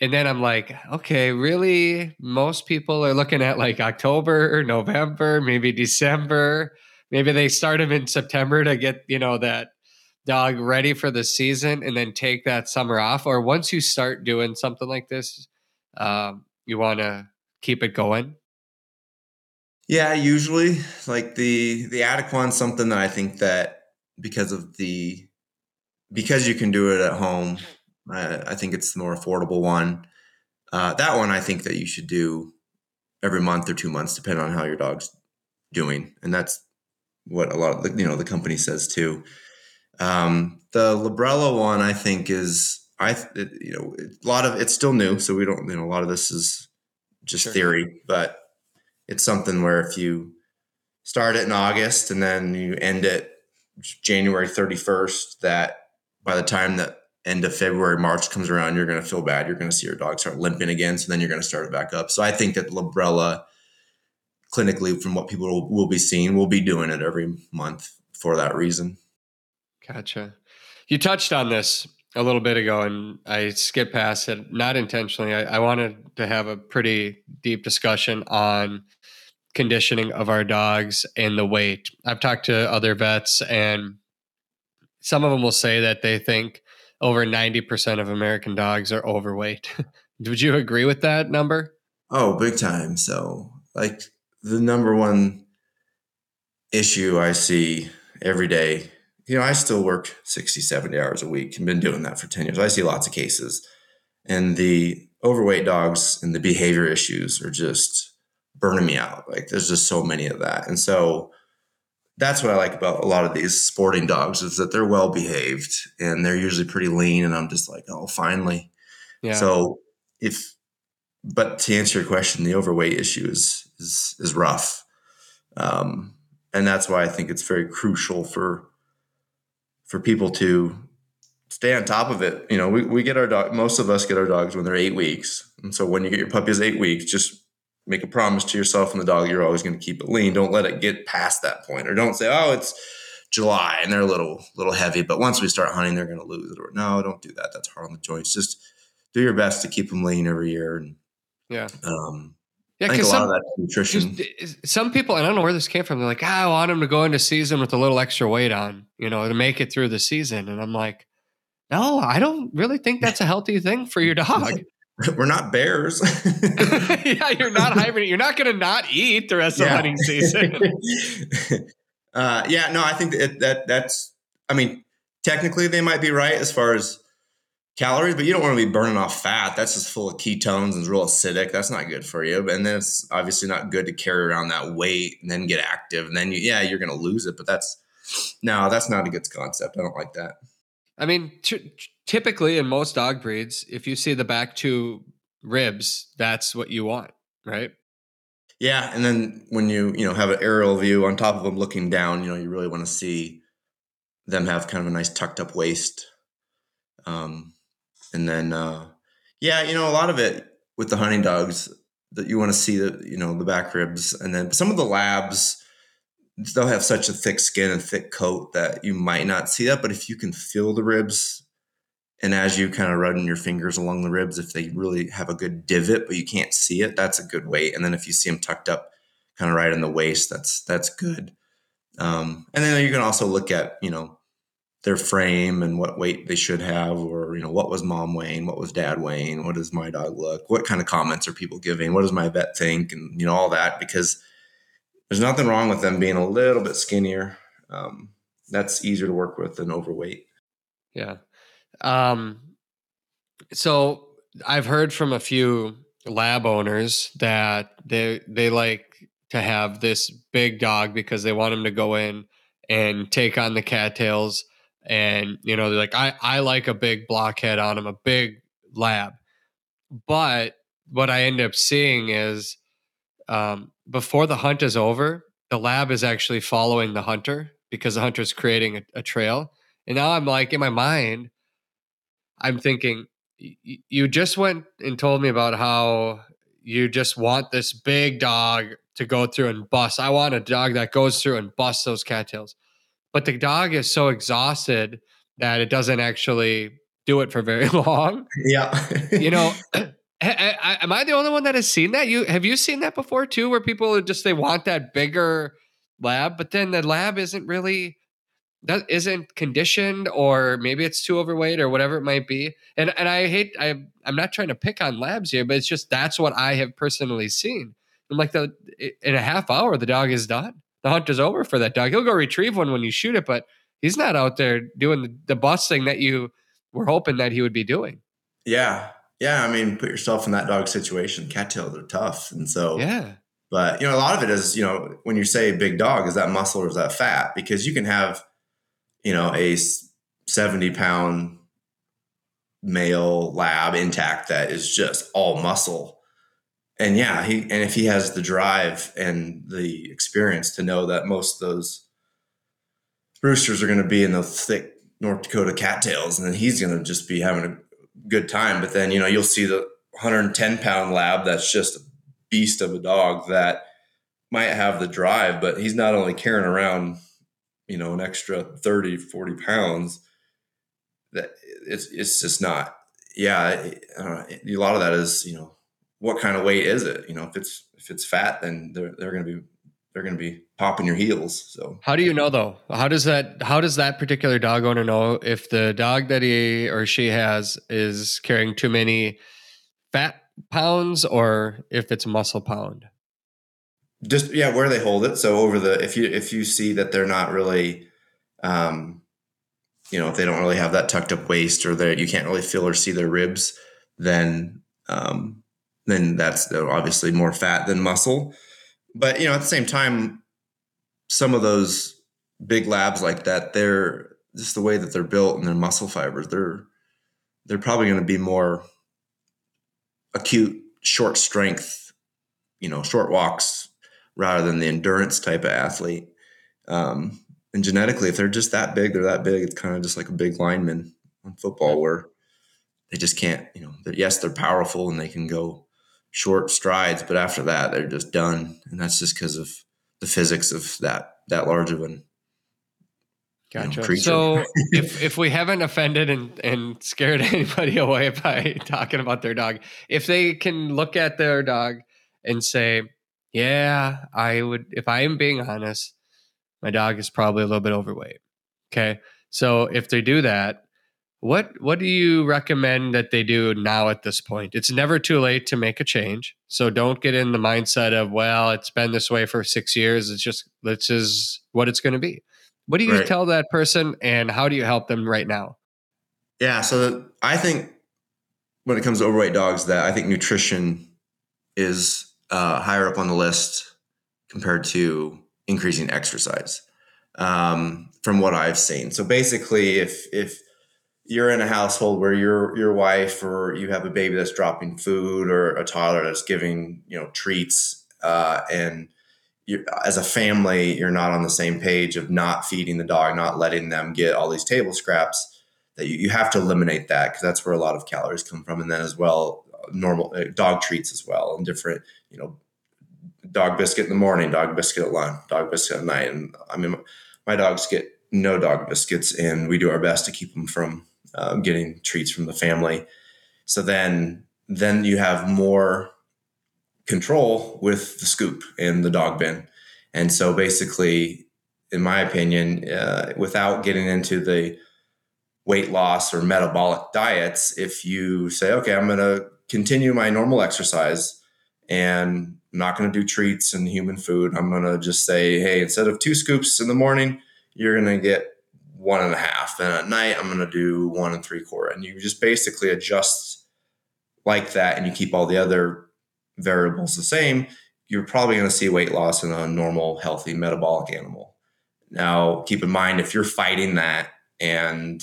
And then I'm like, okay, really? Most people are looking at like October, November, maybe December. Maybe they start them in September to get, you know, that dog ready for the season and then take that summer off. Or once you start doing something like this, um, you want to keep it going. Yeah, usually like the the Adequan's something that I think that because of the because you can do it at home, I, I think it's the more affordable one. Uh, that one I think that you should do every month or two months, depending on how your dog's doing, and that's what a lot of the, you know the company says too. Um, the Librela one I think is I it, you know a lot of it's still new, so we don't you know a lot of this is just sure. theory, but it's something where if you start it in August and then you end it January 31st, that by the time that end of February, March comes around, you're going to feel bad. You're going to see your dog start limping again. So then you're going to start it back up. So I think that Librela clinically from what people will, will be seeing, we'll be doing it every month for that reason. Gotcha. You touched on this a little bit ago and I skipped past it, not intentionally. I, I wanted to have a pretty deep discussion on conditioning of our dogs and the weight. I've talked to other vets and some of them will say that they think over 90% of American dogs are overweight. Would you agree with that number? Oh, big time. So, like, the number one issue I see every day, you know, I still work 60, 70 hours a week and been doing that for 10 years. I see lots of cases. And the overweight dogs and the behavior issues are just burning me out. Like there's just so many of that. And so that's what I like about a lot of these sporting dogs is that they're well behaved and they're usually pretty lean. And I'm just like, oh, finally. Yeah. So if but to answer your question, the overweight issue is is is rough, um, and that's why I think it's very crucial for for people to stay on top of it. You know, we, we get our dog. Most of us get our dogs when they're eight weeks, and so when you get your puppy is eight weeks, just make a promise to yourself and the dog you're always going to keep it lean. Don't let it get past that point, or don't say, "Oh, it's." July and they're a little little heavy, but once we start hunting, they're going to lose it. Or no, don't do that. That's hard on the joints. Just do your best to keep them lean every year and yeah. Um, yeah, because some, nutrition. Some people, I don't know where this came from. They're like, ah, I want him to go into season with a little extra weight on, you know, to make it through the season. And I'm like, no, I don't really think that's a healthy thing for your dog. We're not bears. yeah, you're not hibernating. You're not going to not eat the rest yeah. of the hunting season. uh, yeah, no, I think that, that that's. I mean, technically, they might be right as far as calories, but you don't want to be burning off fat. That's just full of ketones and it's real acidic. That's not good for you. And then it's obviously not good to carry around that weight and then get active. And then you, yeah, you're going to lose it. But that's no, that's not a good concept. I don't like that. I mean, t- typically in most dog breeds, if you see the back two ribs, that's what you want, right? Yeah, and then when you you know have an aerial view on top of them looking down, you know you really want to see them have kind of a nice tucked up waist. Um, and then, uh, yeah, you know, a lot of it with the hunting dogs that you want to see the, you know, the back ribs. And then some of the labs, they'll have such a thick skin and thick coat that you might not see that. But if you can feel the ribs, and as you kind of run your fingers along the ribs, if they really have a good divot, but you can't see it, that's a good weight. And then if you see them tucked up kind of right in the waist, that's that's good. Um, and then you can also look at, you know, their frame and what weight they should have or you know what was mom weighing what was dad weighing what does my dog look what kind of comments are people giving what does my vet think and you know all that because there's nothing wrong with them being a little bit skinnier. Um, that's easier to work with than overweight. Yeah. Um, so i've heard from a few lab owners that they they like to have this big dog because they want him to go in and take on the cattails and you know they're like I I like a big blockhead on him, a big lab, but what I end up seeing is um, before the hunt is over, the lab is actually following the hunter because the hunter is creating a, a trail. And now I'm like in my mind, I'm thinking, you just went and told me about how you just want this big dog to go through and bust. I want a dog that goes through and busts those cattails. But the dog is so exhausted that it doesn't actually do it for very long. Yeah. you know, am I the only one that has seen that? You have you seen that before too, where people just they want that bigger lab, but then the lab isn't really that isn't conditioned, or maybe it's too overweight, or whatever it might be. And and I hate I I'm not trying to pick on labs here, but it's just that's what I have personally seen. I'm like the in a half hour the dog is done. The hunt is over for that dog. He'll go retrieve one when you shoot it, but he's not out there doing the, the busting that you were hoping that he would be doing. Yeah, yeah, I mean, put yourself in that dog situation. Cattails are tough, and so yeah. But you know, a lot of it is you know when you say big dog, is that muscle or is that fat? Because you can have you know a seventy pound male lab intact that is just all muscle, and yeah, he and if he has the drive and the experience to know that most of those roosters are going to be in those thick North Dakota cattails, and then he's going to just be having a good time. But then, you know, you'll see the 110 pound lab that's just a beast of a dog that might have the drive, but he's not only carrying around, you know, an extra 30, 40 pounds. That it's it's just not. Yeah, know, a lot of that is you know what kind of weight is it? You know, if it's if it's fat, then they're they're going to be they're going to be popping your heels. So how do you know though? How does that how does that particular dog owner know if the dog that he or she has is carrying too many fat pounds or if it's muscle pound? Just yeah, where they hold it. So over the if you if you see that they're not really um you know, if they don't really have that tucked up waist or that you can't really feel or see their ribs, then um then that's obviously more fat than muscle but you know, at the same time, some of those big labs like that, they're just the way that they're built and their muscle fibers, they're they're probably going to be more acute, short strength, you know, short walks rather than the endurance type of athlete. Um, and genetically, if they're just that big, they're that big. It's kind of just like a big lineman on football where they just can't, you know, they're, yes, they're powerful and they can go short strides, but after that, they're just done, and that's just because of the physics of that that large of an Gotcha. You know, so if if we haven't offended and, and scared anybody away by talking about their dog, if they can look at their dog and say, Yeah, I would if I am being honest, my dog is probably a little bit overweight. Okay. So if they do that, what what do you recommend that they do now at this point? It's never too late to make a change. So don't get in the mindset of, well, it's been this way for six years. It's just this is what it's going to be. What do you right. tell that person and how do you help them right now? Yeah, so I think when it comes to overweight dogs, that I think nutrition is uh, higher up on the list compared to increasing exercise. Um, from what I've seen, so basically, if if you're in a household where your your wife or you have a baby that's dropping food or a toddler that's giving you know treats uh, and as a family you're not on the same page of not feeding the dog not letting them get all these table scraps that you, you have to eliminate that because that's where a lot of calories come from. And then as well normal uh, dog treats as well and different you know dog biscuit in the morning dog biscuit at lunch dog biscuit at night. And i mean my dogs get no dog biscuits and we do our best to keep them from uh, getting treats from the family. So then, then you have more control with the scoop in the dog bin. And so basically, in my opinion, uh, without getting into the weight loss or metabolic diets, if you say, okay, I'm going to continue my normal exercise and I'm not going to do treats and human food, I'm going to just say, hey, instead of two scoops in the morning, you're going to get one and a half. And at night, I'm going to do one and three quarter. And you just basically adjust like that and you keep all the other variables the same. You're probably going to see weight loss in a normal, healthy, metabolic animal. Now, keep in mind if you're fighting that and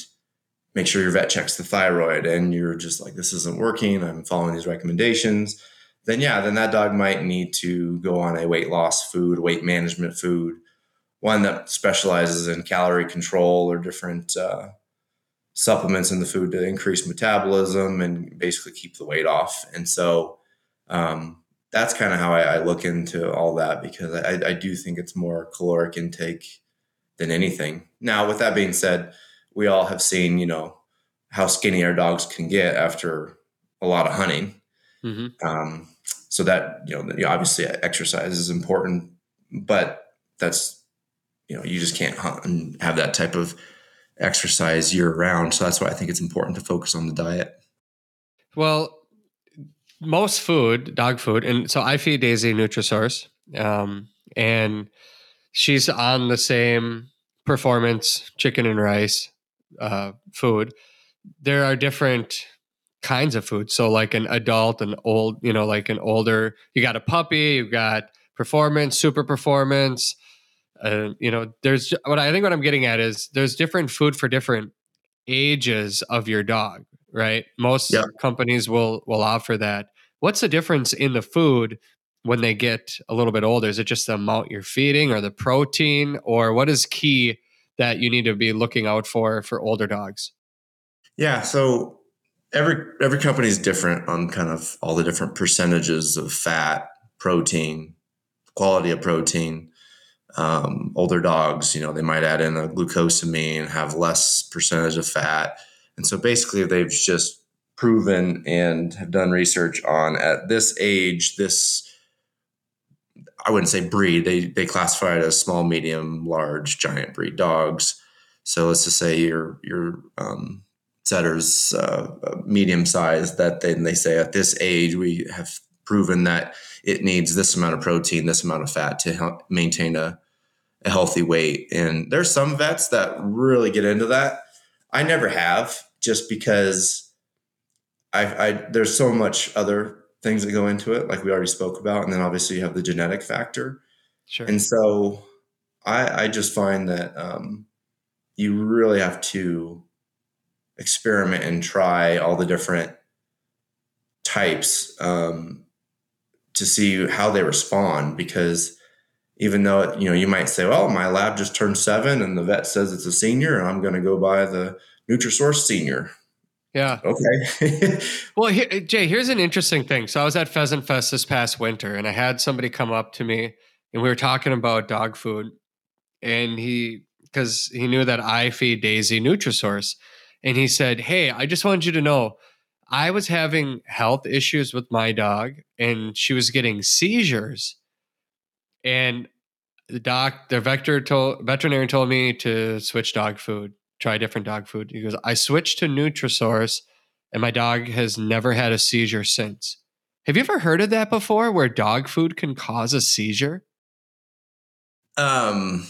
make sure your vet checks the thyroid and you're just like this isn't working i'm following these recommendations then yeah then that dog might need to go on a weight loss food weight management food one that specializes in calorie control or different uh, supplements in the food to increase metabolism and basically keep the weight off and so um, that's kind of how I, I, look into all that because I, I do think it's more caloric intake than anything now with that being said we all have seen, you know, how skinny our dogs can get after a lot of hunting. Mm-hmm. Um, so that you know, obviously exercise is important, but that's you know, you just can't hunt and have that type of exercise year round. So that's why I think it's important to focus on the diet. Well, most food, dog food, and so I feed Daisy Nutrisource, um, and she's on the same performance chicken and rice uh, food, there are different kinds of food. So, like an adult, an old, you know, like an older, you got a puppy, you got performance, super performance. Uh, you know, there's what I think what I'm getting at is there's different food for different ages of your dog, right? Most yeah. companies will will offer that. What's the difference in the food when they get a little bit older? Is it just the amount you're feeding or the protein or what is key that you need to be looking out for for older dogs? Yeah, so every every company is different on kind of all the different percentages of fat, protein, quality of protein. Um, older dogs, you know, they might add in a glucosamine, have less percentage of fat, and so basically they've just proven and have done research on at this age this I wouldn't say breed. They they classify it as small, medium, large, giant breed dogs. So let's just say your your um, setters uh, medium size. That then they say at this age we have proven that it needs this amount of protein, this amount of fat to help maintain a, a healthy weight. And there's some vets that really get into that. I never have, just because I, I there's so much other things that go into it, like we already spoke about, and then obviously you have the genetic factor. Sure. And so I, I just find that um, you really have to experiment and try all the different types um, to see how they respond because even though you know you might say well my lab just turned seven and the vet says it's a senior and i'm going to go buy the nutrisource senior yeah. Okay. well, Jay, here's an interesting thing. So I was at Pheasant Fest this past winter, and I had somebody come up to me, and we were talking about dog food, and he because he knew that I feed Daisy Nutrisource, and he said, "Hey, I just wanted you to know." I was having health issues with my dog and she was getting seizures. And the doc, the vector told veterinarian told me to switch dog food try different dog food. He goes, I switched to Nutrisource and my dog has never had a seizure since. Have you ever heard of that before where dog food can cause a seizure? Um,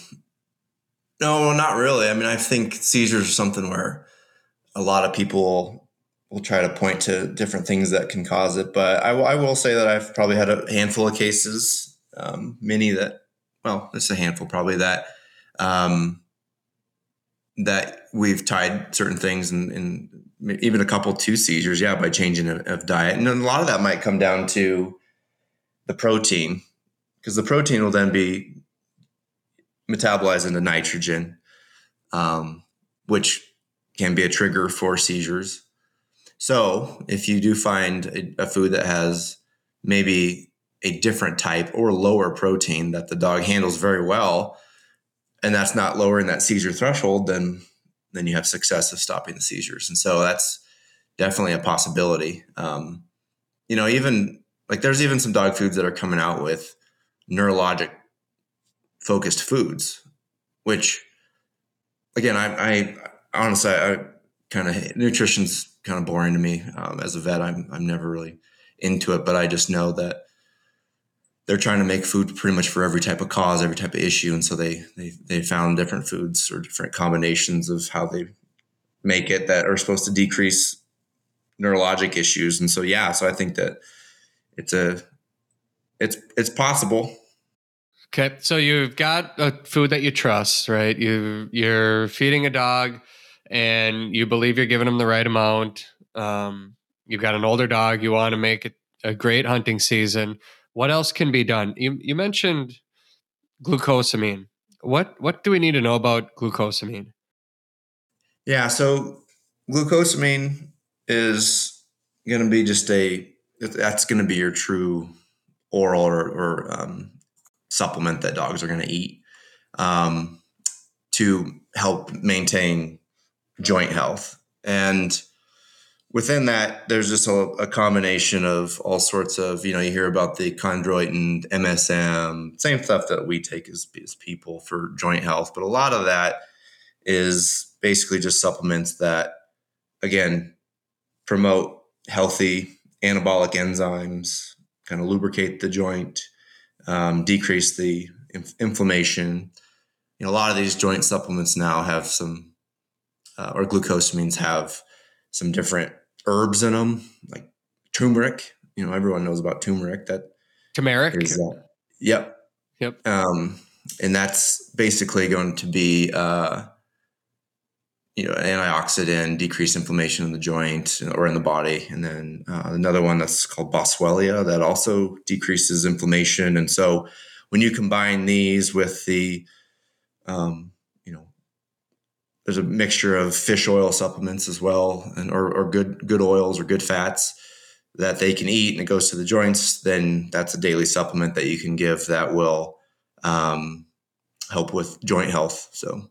no, not really. I mean, I think seizures are something where a lot of people will try to point to different things that can cause it. But I, I will say that I've probably had a handful of cases, um, many that, well, it's a handful probably that um, that we've tied certain things and, and, even a couple to seizures, yeah, by changing of, of diet. And a lot of that might come down to the protein, because the protein will then be metabolized into nitrogen, um, which can be a trigger for seizures. So if you do find a, a food that has maybe a different type or lower protein that the dog handles very well, and that's not lowering that seizure threshold, then then you have success of stopping the seizures. And so that's definitely a possibility. Um, you know, even like there's even some dog foods that are coming out with neurologic focused foods, which again, I, I honestly, I kind of nutrition's kind of boring to me. Um, as a vet, I'm, I'm never really into it, but I just know that they're trying to make food pretty much for every type of cause, every type of issue, and so they they they found different foods or different combinations of how they make it that are supposed to decrease neurologic issues. And so yeah, so I think that it's a it's it's possible. Okay, so you've got a food that you trust, right? You you're feeding a dog and you believe you're giving them the right amount. Um, you've got an older dog, you want to make it a great hunting season. What else can be done? You you mentioned glucosamine. What what do we need to know about glucosamine? Yeah, so glucosamine is going to be just a that's going to be your true oral or, or um, supplement that dogs are going to eat um, to help maintain joint health and within that, there's just a, a, combination of all sorts of, you know, you hear about the chondroitin, MSM, same stuff that we take as, as people for joint health. But a lot of that is basically just supplements that, again, promote healthy anabolic enzymes, kind of lubricate the joint, um, decrease the inf- inflammation. You know, a lot of these joint supplements now have some, uh, or glucosamines have some different herbs in them, like turmeric. You know, everyone knows about turmeric. That turmeric. Is, uh, yep. Yep. Um, and that's basically going to be, uh, you know, an antioxidant, decrease inflammation in the joint or in the body. And then uh, another one that's called Boswellia that also decreases inflammation. And so when you combine these with the um, there's a mixture of fish oil supplements as well, and or, or good good oils or good fats that they can eat, and it goes to the joints. Then that's a daily supplement that you can give that will um, help with joint health. So,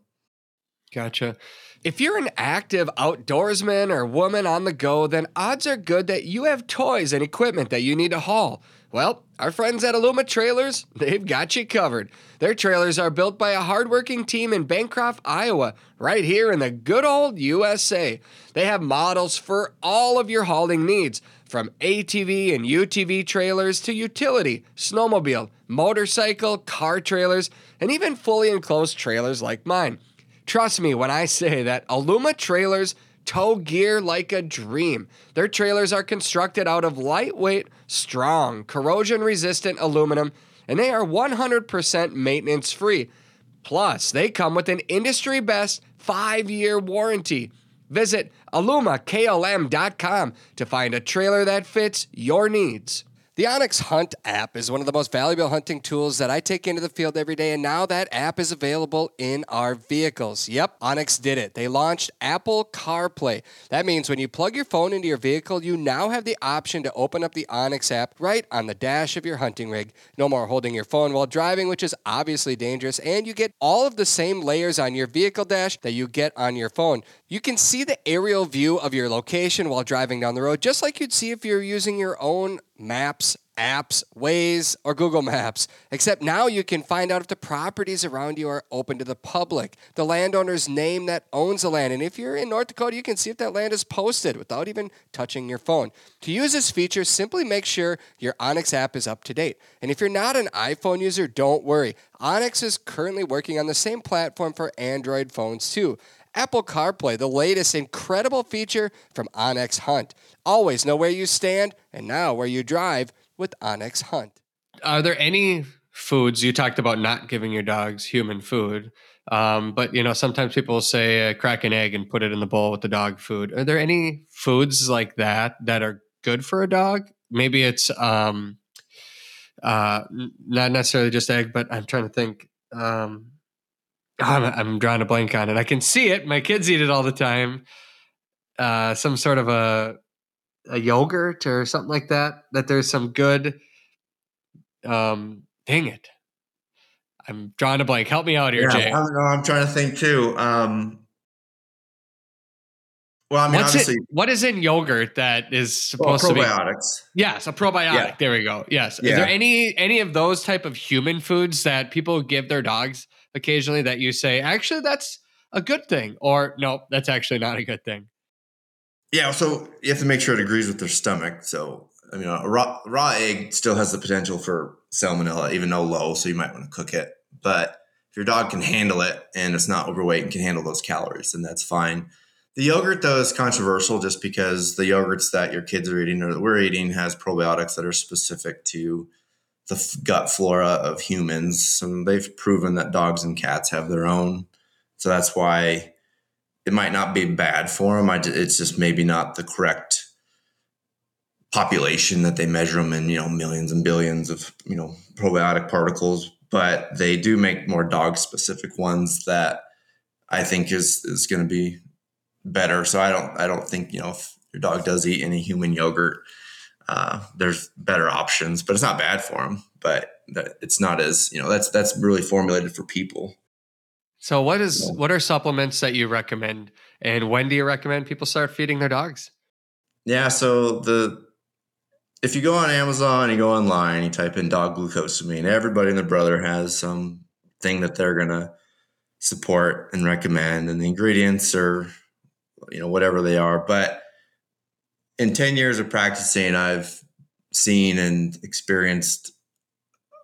gotcha. If you're an active outdoorsman or woman on the go, then odds are good that you have toys and equipment that you need to haul. Well, our friends at Aluma Trailers, they've got you covered. Their trailers are built by a hardworking team in Bancroft, Iowa, right here in the good old USA. They have models for all of your hauling needs, from ATV and UTV trailers to utility, snowmobile, motorcycle, car trailers, and even fully enclosed trailers like mine. Trust me when I say that Aluma Trailers tow gear like a dream. Their trailers are constructed out of lightweight, strong, corrosion resistant aluminum, and they are 100% maintenance free. Plus, they come with an industry best five year warranty. Visit alumaklm.com to find a trailer that fits your needs. The onX Hunt app is one of the most valuable hunting tools that I take into the field every day, and now that app is available in our vehicles. Yep, onX did it. They launched Apple CarPlay. That means when you plug your phone into your vehicle, you now have the option to open up the onX app right on the dash of your hunting rig. No more holding your phone while driving, which is obviously dangerous, and you get all of the same layers on your vehicle dash that you get on your phone. You can see the aerial view of your location while driving down the road, just like you'd see if you're using your own maps, apps, Waze, or Google Maps. Except now you can find out if the properties around you are open to the public, the landowner's name that owns the land. And if you're in North Dakota, you can see if that land is posted without even touching your phone. To use this feature, simply make sure your onX app is up to date. And if you're not an iPhone user, don't worry. onX is currently working on the same platform for Android phones too. Apple CarPlay, the latest incredible feature from onX Hunt. Always know where you stand and now where you drive with onX Hunt. Are there any foods you talked about not giving your dogs human food? Um, but you know, sometimes people say uh, crack an egg and put it in the bowl with the dog food. Are there any foods like that that are good for a dog? Maybe it's um, uh, not necessarily just egg, but I'm trying to think. Um, I'm, I'm drawing a blank on it. I can see it. My kids eat it all the time. Uh, some sort of a a yogurt or something like that. That there's some good. Um, dang it! I'm drawing a blank. Help me out here, yeah, Jay. I don't know. I'm trying to think too. Um, well, I mean, What's obviously, it, what is in yogurt that is supposed well, to be probiotics? Yes, a probiotic. Yeah. There we go. Yes. Yeah. Is there any any of those type of human foods that people give their dogs occasionally that you say actually that's a good thing, or no, that's actually not a good thing? Yeah. So you have to make sure it agrees with their stomach. So I mean, a raw, raw egg still has the potential for salmonella, even though low. So you might want to cook it. But if your dog can handle it and it's not overweight and can handle those calories, then that's fine. The yogurt, though, is controversial just because the yogurts that your kids are eating or that we're eating has probiotics that are specific to the gut flora of humans. And they've proven that dogs and cats have their own. So that's why it might not be bad for them. I, it's just maybe not the correct population that they measure them in, you know, millions and billions of, you know, probiotic particles, but they do make more dog specific ones that I think is, is going to be better. So I don't, I don't think, you know, if your dog does eat any human yogurt, uh, there's better options, but it's not bad for them, but it's not as, you know, that's, that's really formulated for people. So what is, what are supplements that you recommend and when do you recommend people start feeding their dogs? Yeah. So the, if you go on Amazon, you go online, you type in dog glucosamine, everybody and their brother has some thing that they're gonna support and recommend, and the ingredients are, you know, whatever they are. But in 10 years of practicing, I've seen and experienced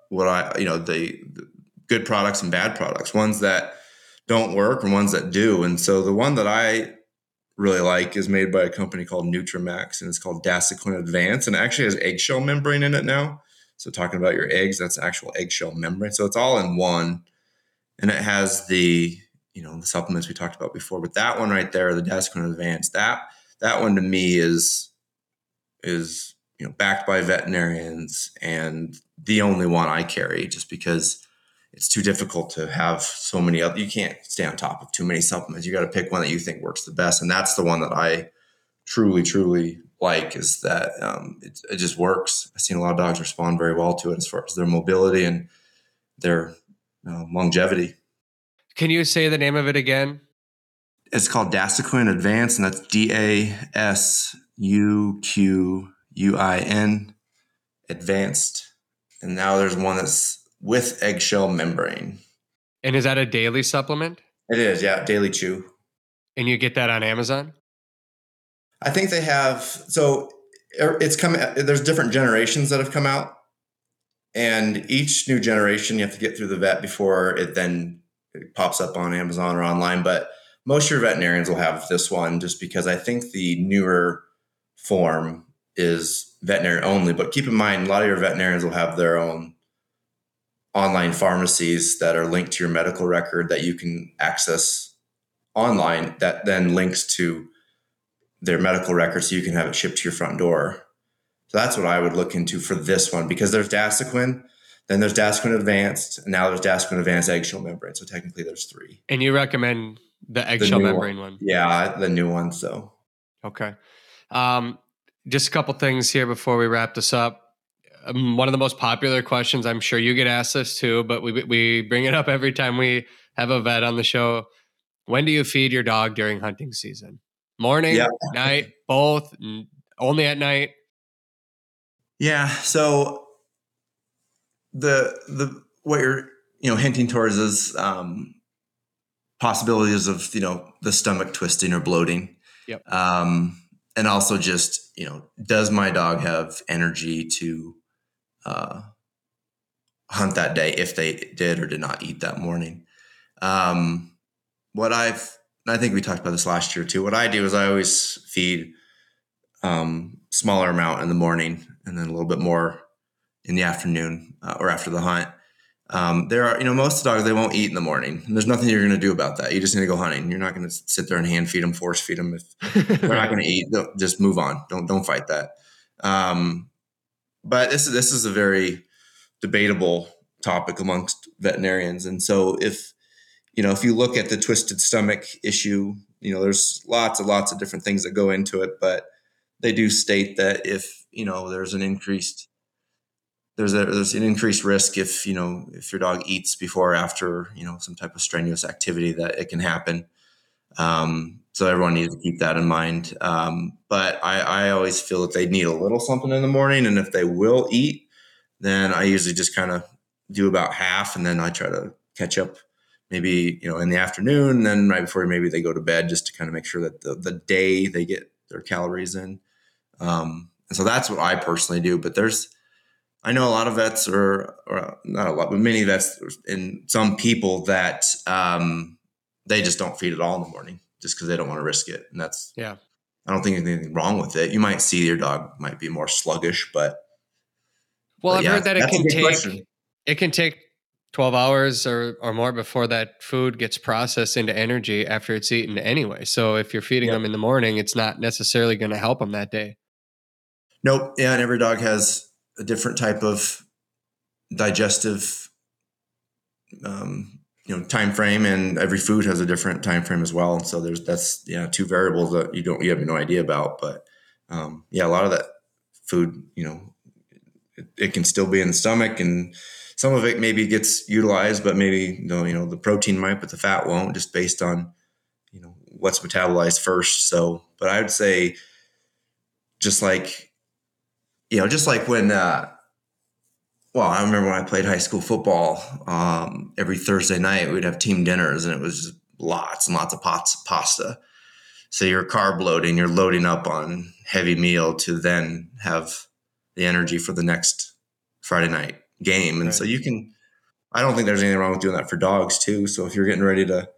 what I, you know, the, the good products and bad products, ones that don't work and ones that do. And so the one that I really like is made by a company called Nutramax and it's called Dasuquin Advance and it actually has eggshell membrane in it now. So talking about your eggs, that's actual eggshell membrane. So it's all in one. And it has the, you know, the supplements we talked about before. But that one right there, the Dasuquin Advance, that that one to me is is you know backed by veterinarians and the only one I carry just because it's too difficult to have so many other you can't stay on top of too many supplements. You got to pick one that you think works the best and that's the one that i truly truly like is that um, it, it, just works. I've seen a lot of dogs respond very well to it as far as their mobility and their uh, longevity. Can you say the name of it again it's called Dasuquin Advance, and that's D A S U Q U I N Advanced. And now there's one that's with eggshell membrane. And is that a daily supplement? It is, yeah, daily chew. And you get that on Amazon? I think they have so er, it's come there's different generations that have come out and each new generation you have to get through the vet before it then pops up on Amazon or online but most of your veterinarians will have this one just because I think the newer form is veterinary only but keep in mind a lot of your veterinarians will have their own online pharmacies that are linked to your medical record that you can access online that then links to their medical record so you can have it shipped to your front door. So that's what I would look into for this one because there's Dasuquin, then there's Dasuquin Advanced, and now there's Dasuquin Advanced Eggshell Membrane. So technically there's three. And you recommend the eggshell the membrane one. one? Yeah, the new one. So okay. Um, just a couple things here before we wrap this up um, one of the most popular questions. I'm sure you get asked this too, but we we bring it up every time we have a vet on the show. When do you feed your dog during hunting season? Morning, yeah. night, both, only at night. Yeah. So the the what you're you know hinting towards is um, possibilities of you know the stomach twisting or bloating. Yep. Um, and also just you know does my dog have energy to uh, hunt that day if they did or did not eat that morning. Um, what I've, I think we talked about this last year too. What I do is I always feed um, smaller amount in the morning and then a little bit more in the afternoon uh, or after the hunt. Um, there are, you know, most dogs they won't eat in the morning, and there's nothing you're going to do about that. You just need to go hunting. You're not going to sit there and hand feed them, force feed them. If they're not going to eat, just move on. Don't don't fight that. Um, but this is this is a very debatable topic amongst veterinarians. And so if you know if you look at the twisted stomach issue, you know there's lots and lots of different things that go into it, but they do state that if you know there's an increased there's a there's an increased risk if you know if your dog eats before or after you know some type of strenuous activity that it can happen. Um, so everyone needs to keep that in mind. Um, but I, I always feel that they need a little something in the morning, and if they will eat, then I usually just kind of do about half, and then I try to catch up maybe you know in the afternoon, and then right before maybe they go to bed, just to kind of make sure that the, the day they get their calories in. Um, and so that's what I personally do. But there's I know a lot of vets, are, or not a lot, but many vets, and some people that um, they just don't feed at all in the morning just because they don't want to risk it. And that's yeah. I don't think there's anything wrong with it. You might see your dog might be more sluggish, but well, but I've yeah, heard that it can take question. it can take 12 hours or, or more before that food gets processed into energy after it's eaten anyway. So if you're feeding them in the morning, it's not necessarily going to help them that day. Nope. Yeah, and every dog has a different type of digestive um, you know time frame and every food has a different time frame as well. So there's that's yeah two variables that you don't you have no idea about but um, yeah a lot of that food you know it, it, can still be in the stomach and some of it maybe gets utilized but maybe you know, you know the protein might but the fat won't just based on you know what's metabolized first. So but i would say just like you know just like when uh well, I remember when I played high school football, um, every Thursday night we'd have team dinners and it was lots and lots of pots of pasta. So you're carb loading, you're loading up on heavy meal to then have the energy for the next Friday night game. And right. so you can, I don't think there's anything wrong with doing that for dogs too. So if you're getting ready to,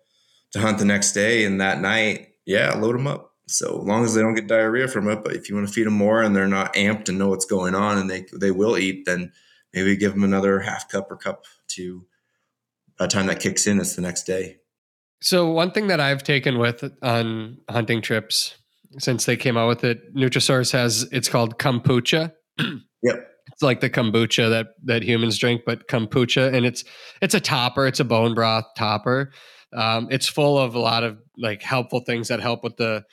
to hunt the next day and that night, yeah, load them up. So as long as they don't get diarrhea from it, but if you want to feed them more and they're not amped and know what's going on and they, they will eat, then maybe give them another half cup or cup to by the time that kicks in, it's the next day. So one thing that I've taken with on hunting trips since they came out with it, Nutrisource has it's called kombucha. yep. It's like the kombucha that that humans drink, but kombucha, and it's it's a topper. It's a bone broth topper. Um, it's full of a lot of like helpful things that help with the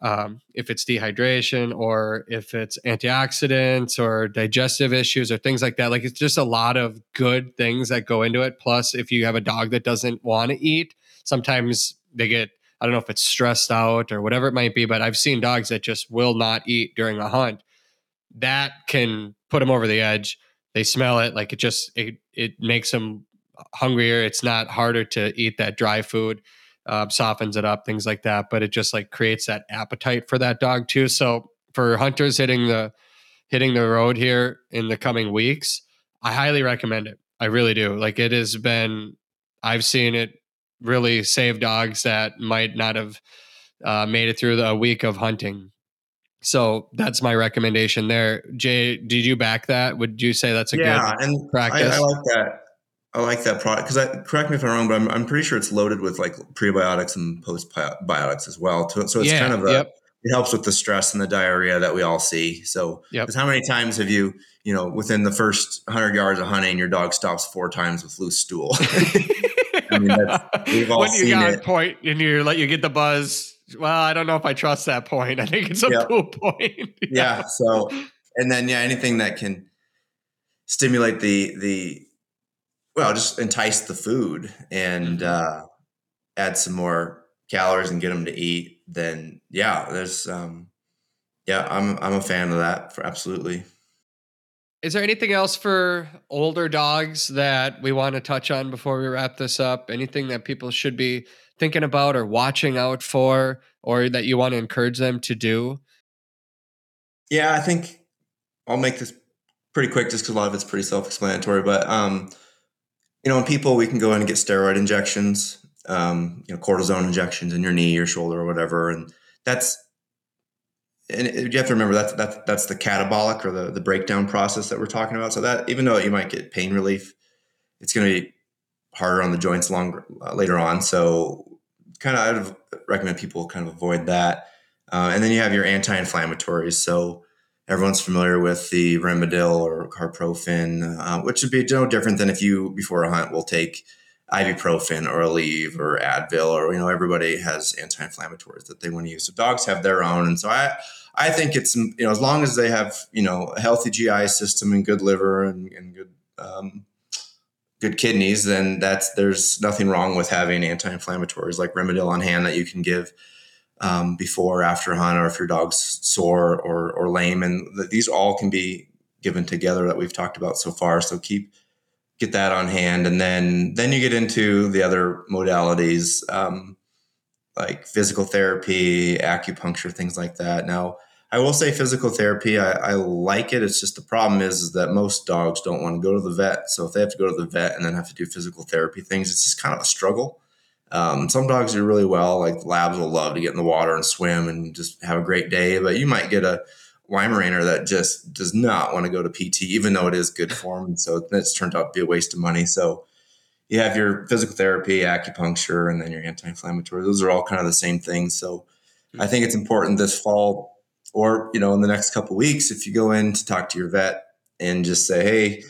um, if it's dehydration or if it's antioxidants or digestive issues or things like that. Like it's just a lot of good things that go into it. Plus, if you have a dog that doesn't want to eat, sometimes they get, I don't know if it's stressed out or whatever it might be, but I've seen dogs that just will not eat during a hunt. That can put them over the edge. They smell it, like it just, it, it makes them hungrier. It's not harder to eat that dry food uh, softens it up, things like that. But it just like creates that appetite for that dog too. So for hunters hitting the hitting the road here in the coming weeks, I highly recommend it. I really do. Like it has been, I've seen it really save dogs that might not have uh, made it through the week of hunting. So that's my recommendation there. Jay, did you back that? Would you say that's a yeah, good and practice? I, I like that. I like that product because I correct me if I'm wrong, but I'm, I'm pretty sure it's loaded with like prebiotics and postbiotics as well. So it's yeah, kind of a, yep. it helps with the stress and the diarrhea that we all see. So, because yep. how many times have you, you know, within the first 100 yards of hunting, your dog stops four times with loose stool? I mean, we've all when you got it. point and you let you get the buzz. Well, I don't know if I trust that point. I think it's a yep. cool point. yeah. yeah. So, and then yeah, anything that can stimulate the the well, just entice the food and mm-hmm. uh, add some more calories and get them to eat, then yeah, there's um, yeah, I'm I'm a fan of that for absolutely. Is there anything else for older dogs that we want to touch on before we wrap this up? Anything that people should be thinking about or watching out for, or that you want to encourage them to do? Yeah, I think I'll make this pretty quick just because a lot of it's pretty self explanatory. But um, you know, in people, we can go in and get steroid injections, um, you know, cortisone injections in your knee or shoulder or whatever, and that's and you have to remember that's that's that's the catabolic or the the breakdown process that we're talking about. So that even though you might get pain relief, it's going to be harder on the joints longer uh, later on. So kind of I would recommend people kind of avoid that. Uh, and then you have your anti-inflammatories. So everyone's familiar with the Rimadyl or Carprofen, uh, which would be no different than if you before a hunt will take ibuprofen or Aleve or Advil or you know everybody has anti-inflammatories that they want to use. So dogs have their own, and so I I think it's you know as long as they have you know a healthy GI system and good liver and, and good um, good kidneys, then that's there's nothing wrong with having anti-inflammatories like Rimadyl on hand that you can give um, before or after a hunt, or if your dog's sore or or lame, and th- these all can be given together that we've talked about so far. So keep get that on hand, and then then you get into the other modalities um, like physical therapy, acupuncture, things like that. Now, I will say physical therapy, I, I like it. It's just the problem is, is that most dogs don't want to go to the vet. So if they have to go to the vet and then have to do physical therapy things, it's just kind of a struggle. Um, some dogs do really well. Like labs will love to get in the water and swim and just have a great day. But you might get a Weimaraner that just does not want to go to PT, even though it is good for. And so it's turned out to be a waste of money. So you have your physical therapy, acupuncture, and then your anti-inflammatory. Those are all kind of the same thing. So I think it's important this fall or, you know, in the next couple weeks, if you go in to talk to your vet and just say, Hey,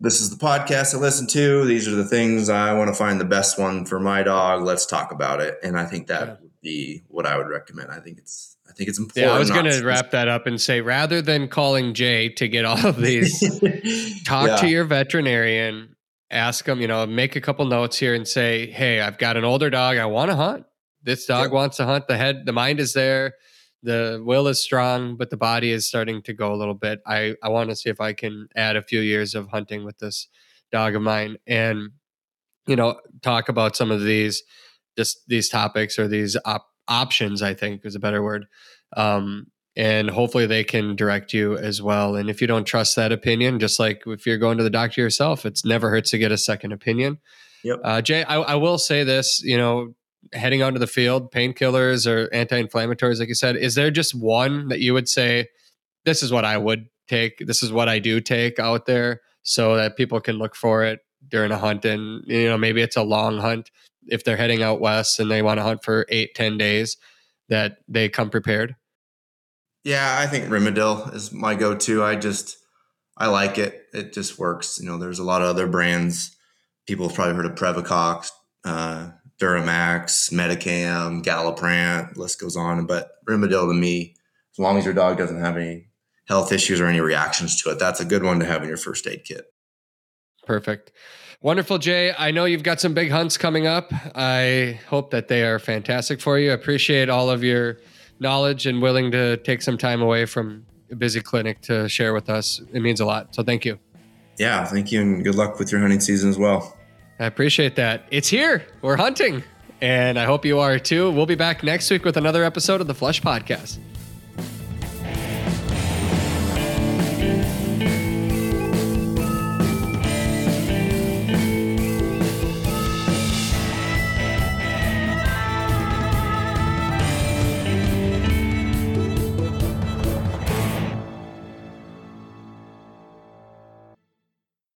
this is the podcast I listen to. These are the things I want to find the best one for my dog. Let's talk about it. And I think that yeah. would be what I would recommend. I think it's I think it's important. Yeah, I was going to wrap that up and say rather than calling Jay to get all of these, talk yeah. to your veterinarian, ask them, you know, make a couple notes here and say, "Hey, I've got an older dog. I want to hunt. This dog yep. wants to hunt. The head, the mind is there the will is strong, but the body is starting to go a little bit. I, I want to see if I can add a few years of hunting with this dog of mine and, you know, talk about some of these, just these topics or these op- options, I think is a better word. Um, and hopefully they can direct you as well. And if you don't trust that opinion, just like if you're going to the doctor yourself, it's never hurts to get a second opinion. Yep. Uh, Jay, I, I will say this, you know, heading onto the field, painkillers or anti-inflammatories, like you said, is there just one that you would say, this is what I would take, this is what I do take out there, so that people can look for it during a hunt, and you know maybe it's a long hunt if they're heading out west and they want to hunt for eight, ten days, that they come prepared. Yeah, I think Rimadyl is my go-to. I just I like it. It just works. You know, there's a lot of other brands. People have probably heard of Previcox, uh, Deramaxx, Metacam, Galliprant, list goes on. But Rimadyl to me, as long as your dog doesn't have any health issues or any reactions to it, that's a good one to have in your first aid kit. Perfect. Wonderful, Jay. I know you've got some big hunts coming up. I hope that they are fantastic for you. I appreciate all of your knowledge and willing to take some time away from a busy clinic to share with us. It means a lot. So thank you. Yeah, thank you, and good luck with your hunting season as well. I appreciate that. It's here. We're hunting. And I hope you are too. We'll be back next week with another episode of the Flush Podcast.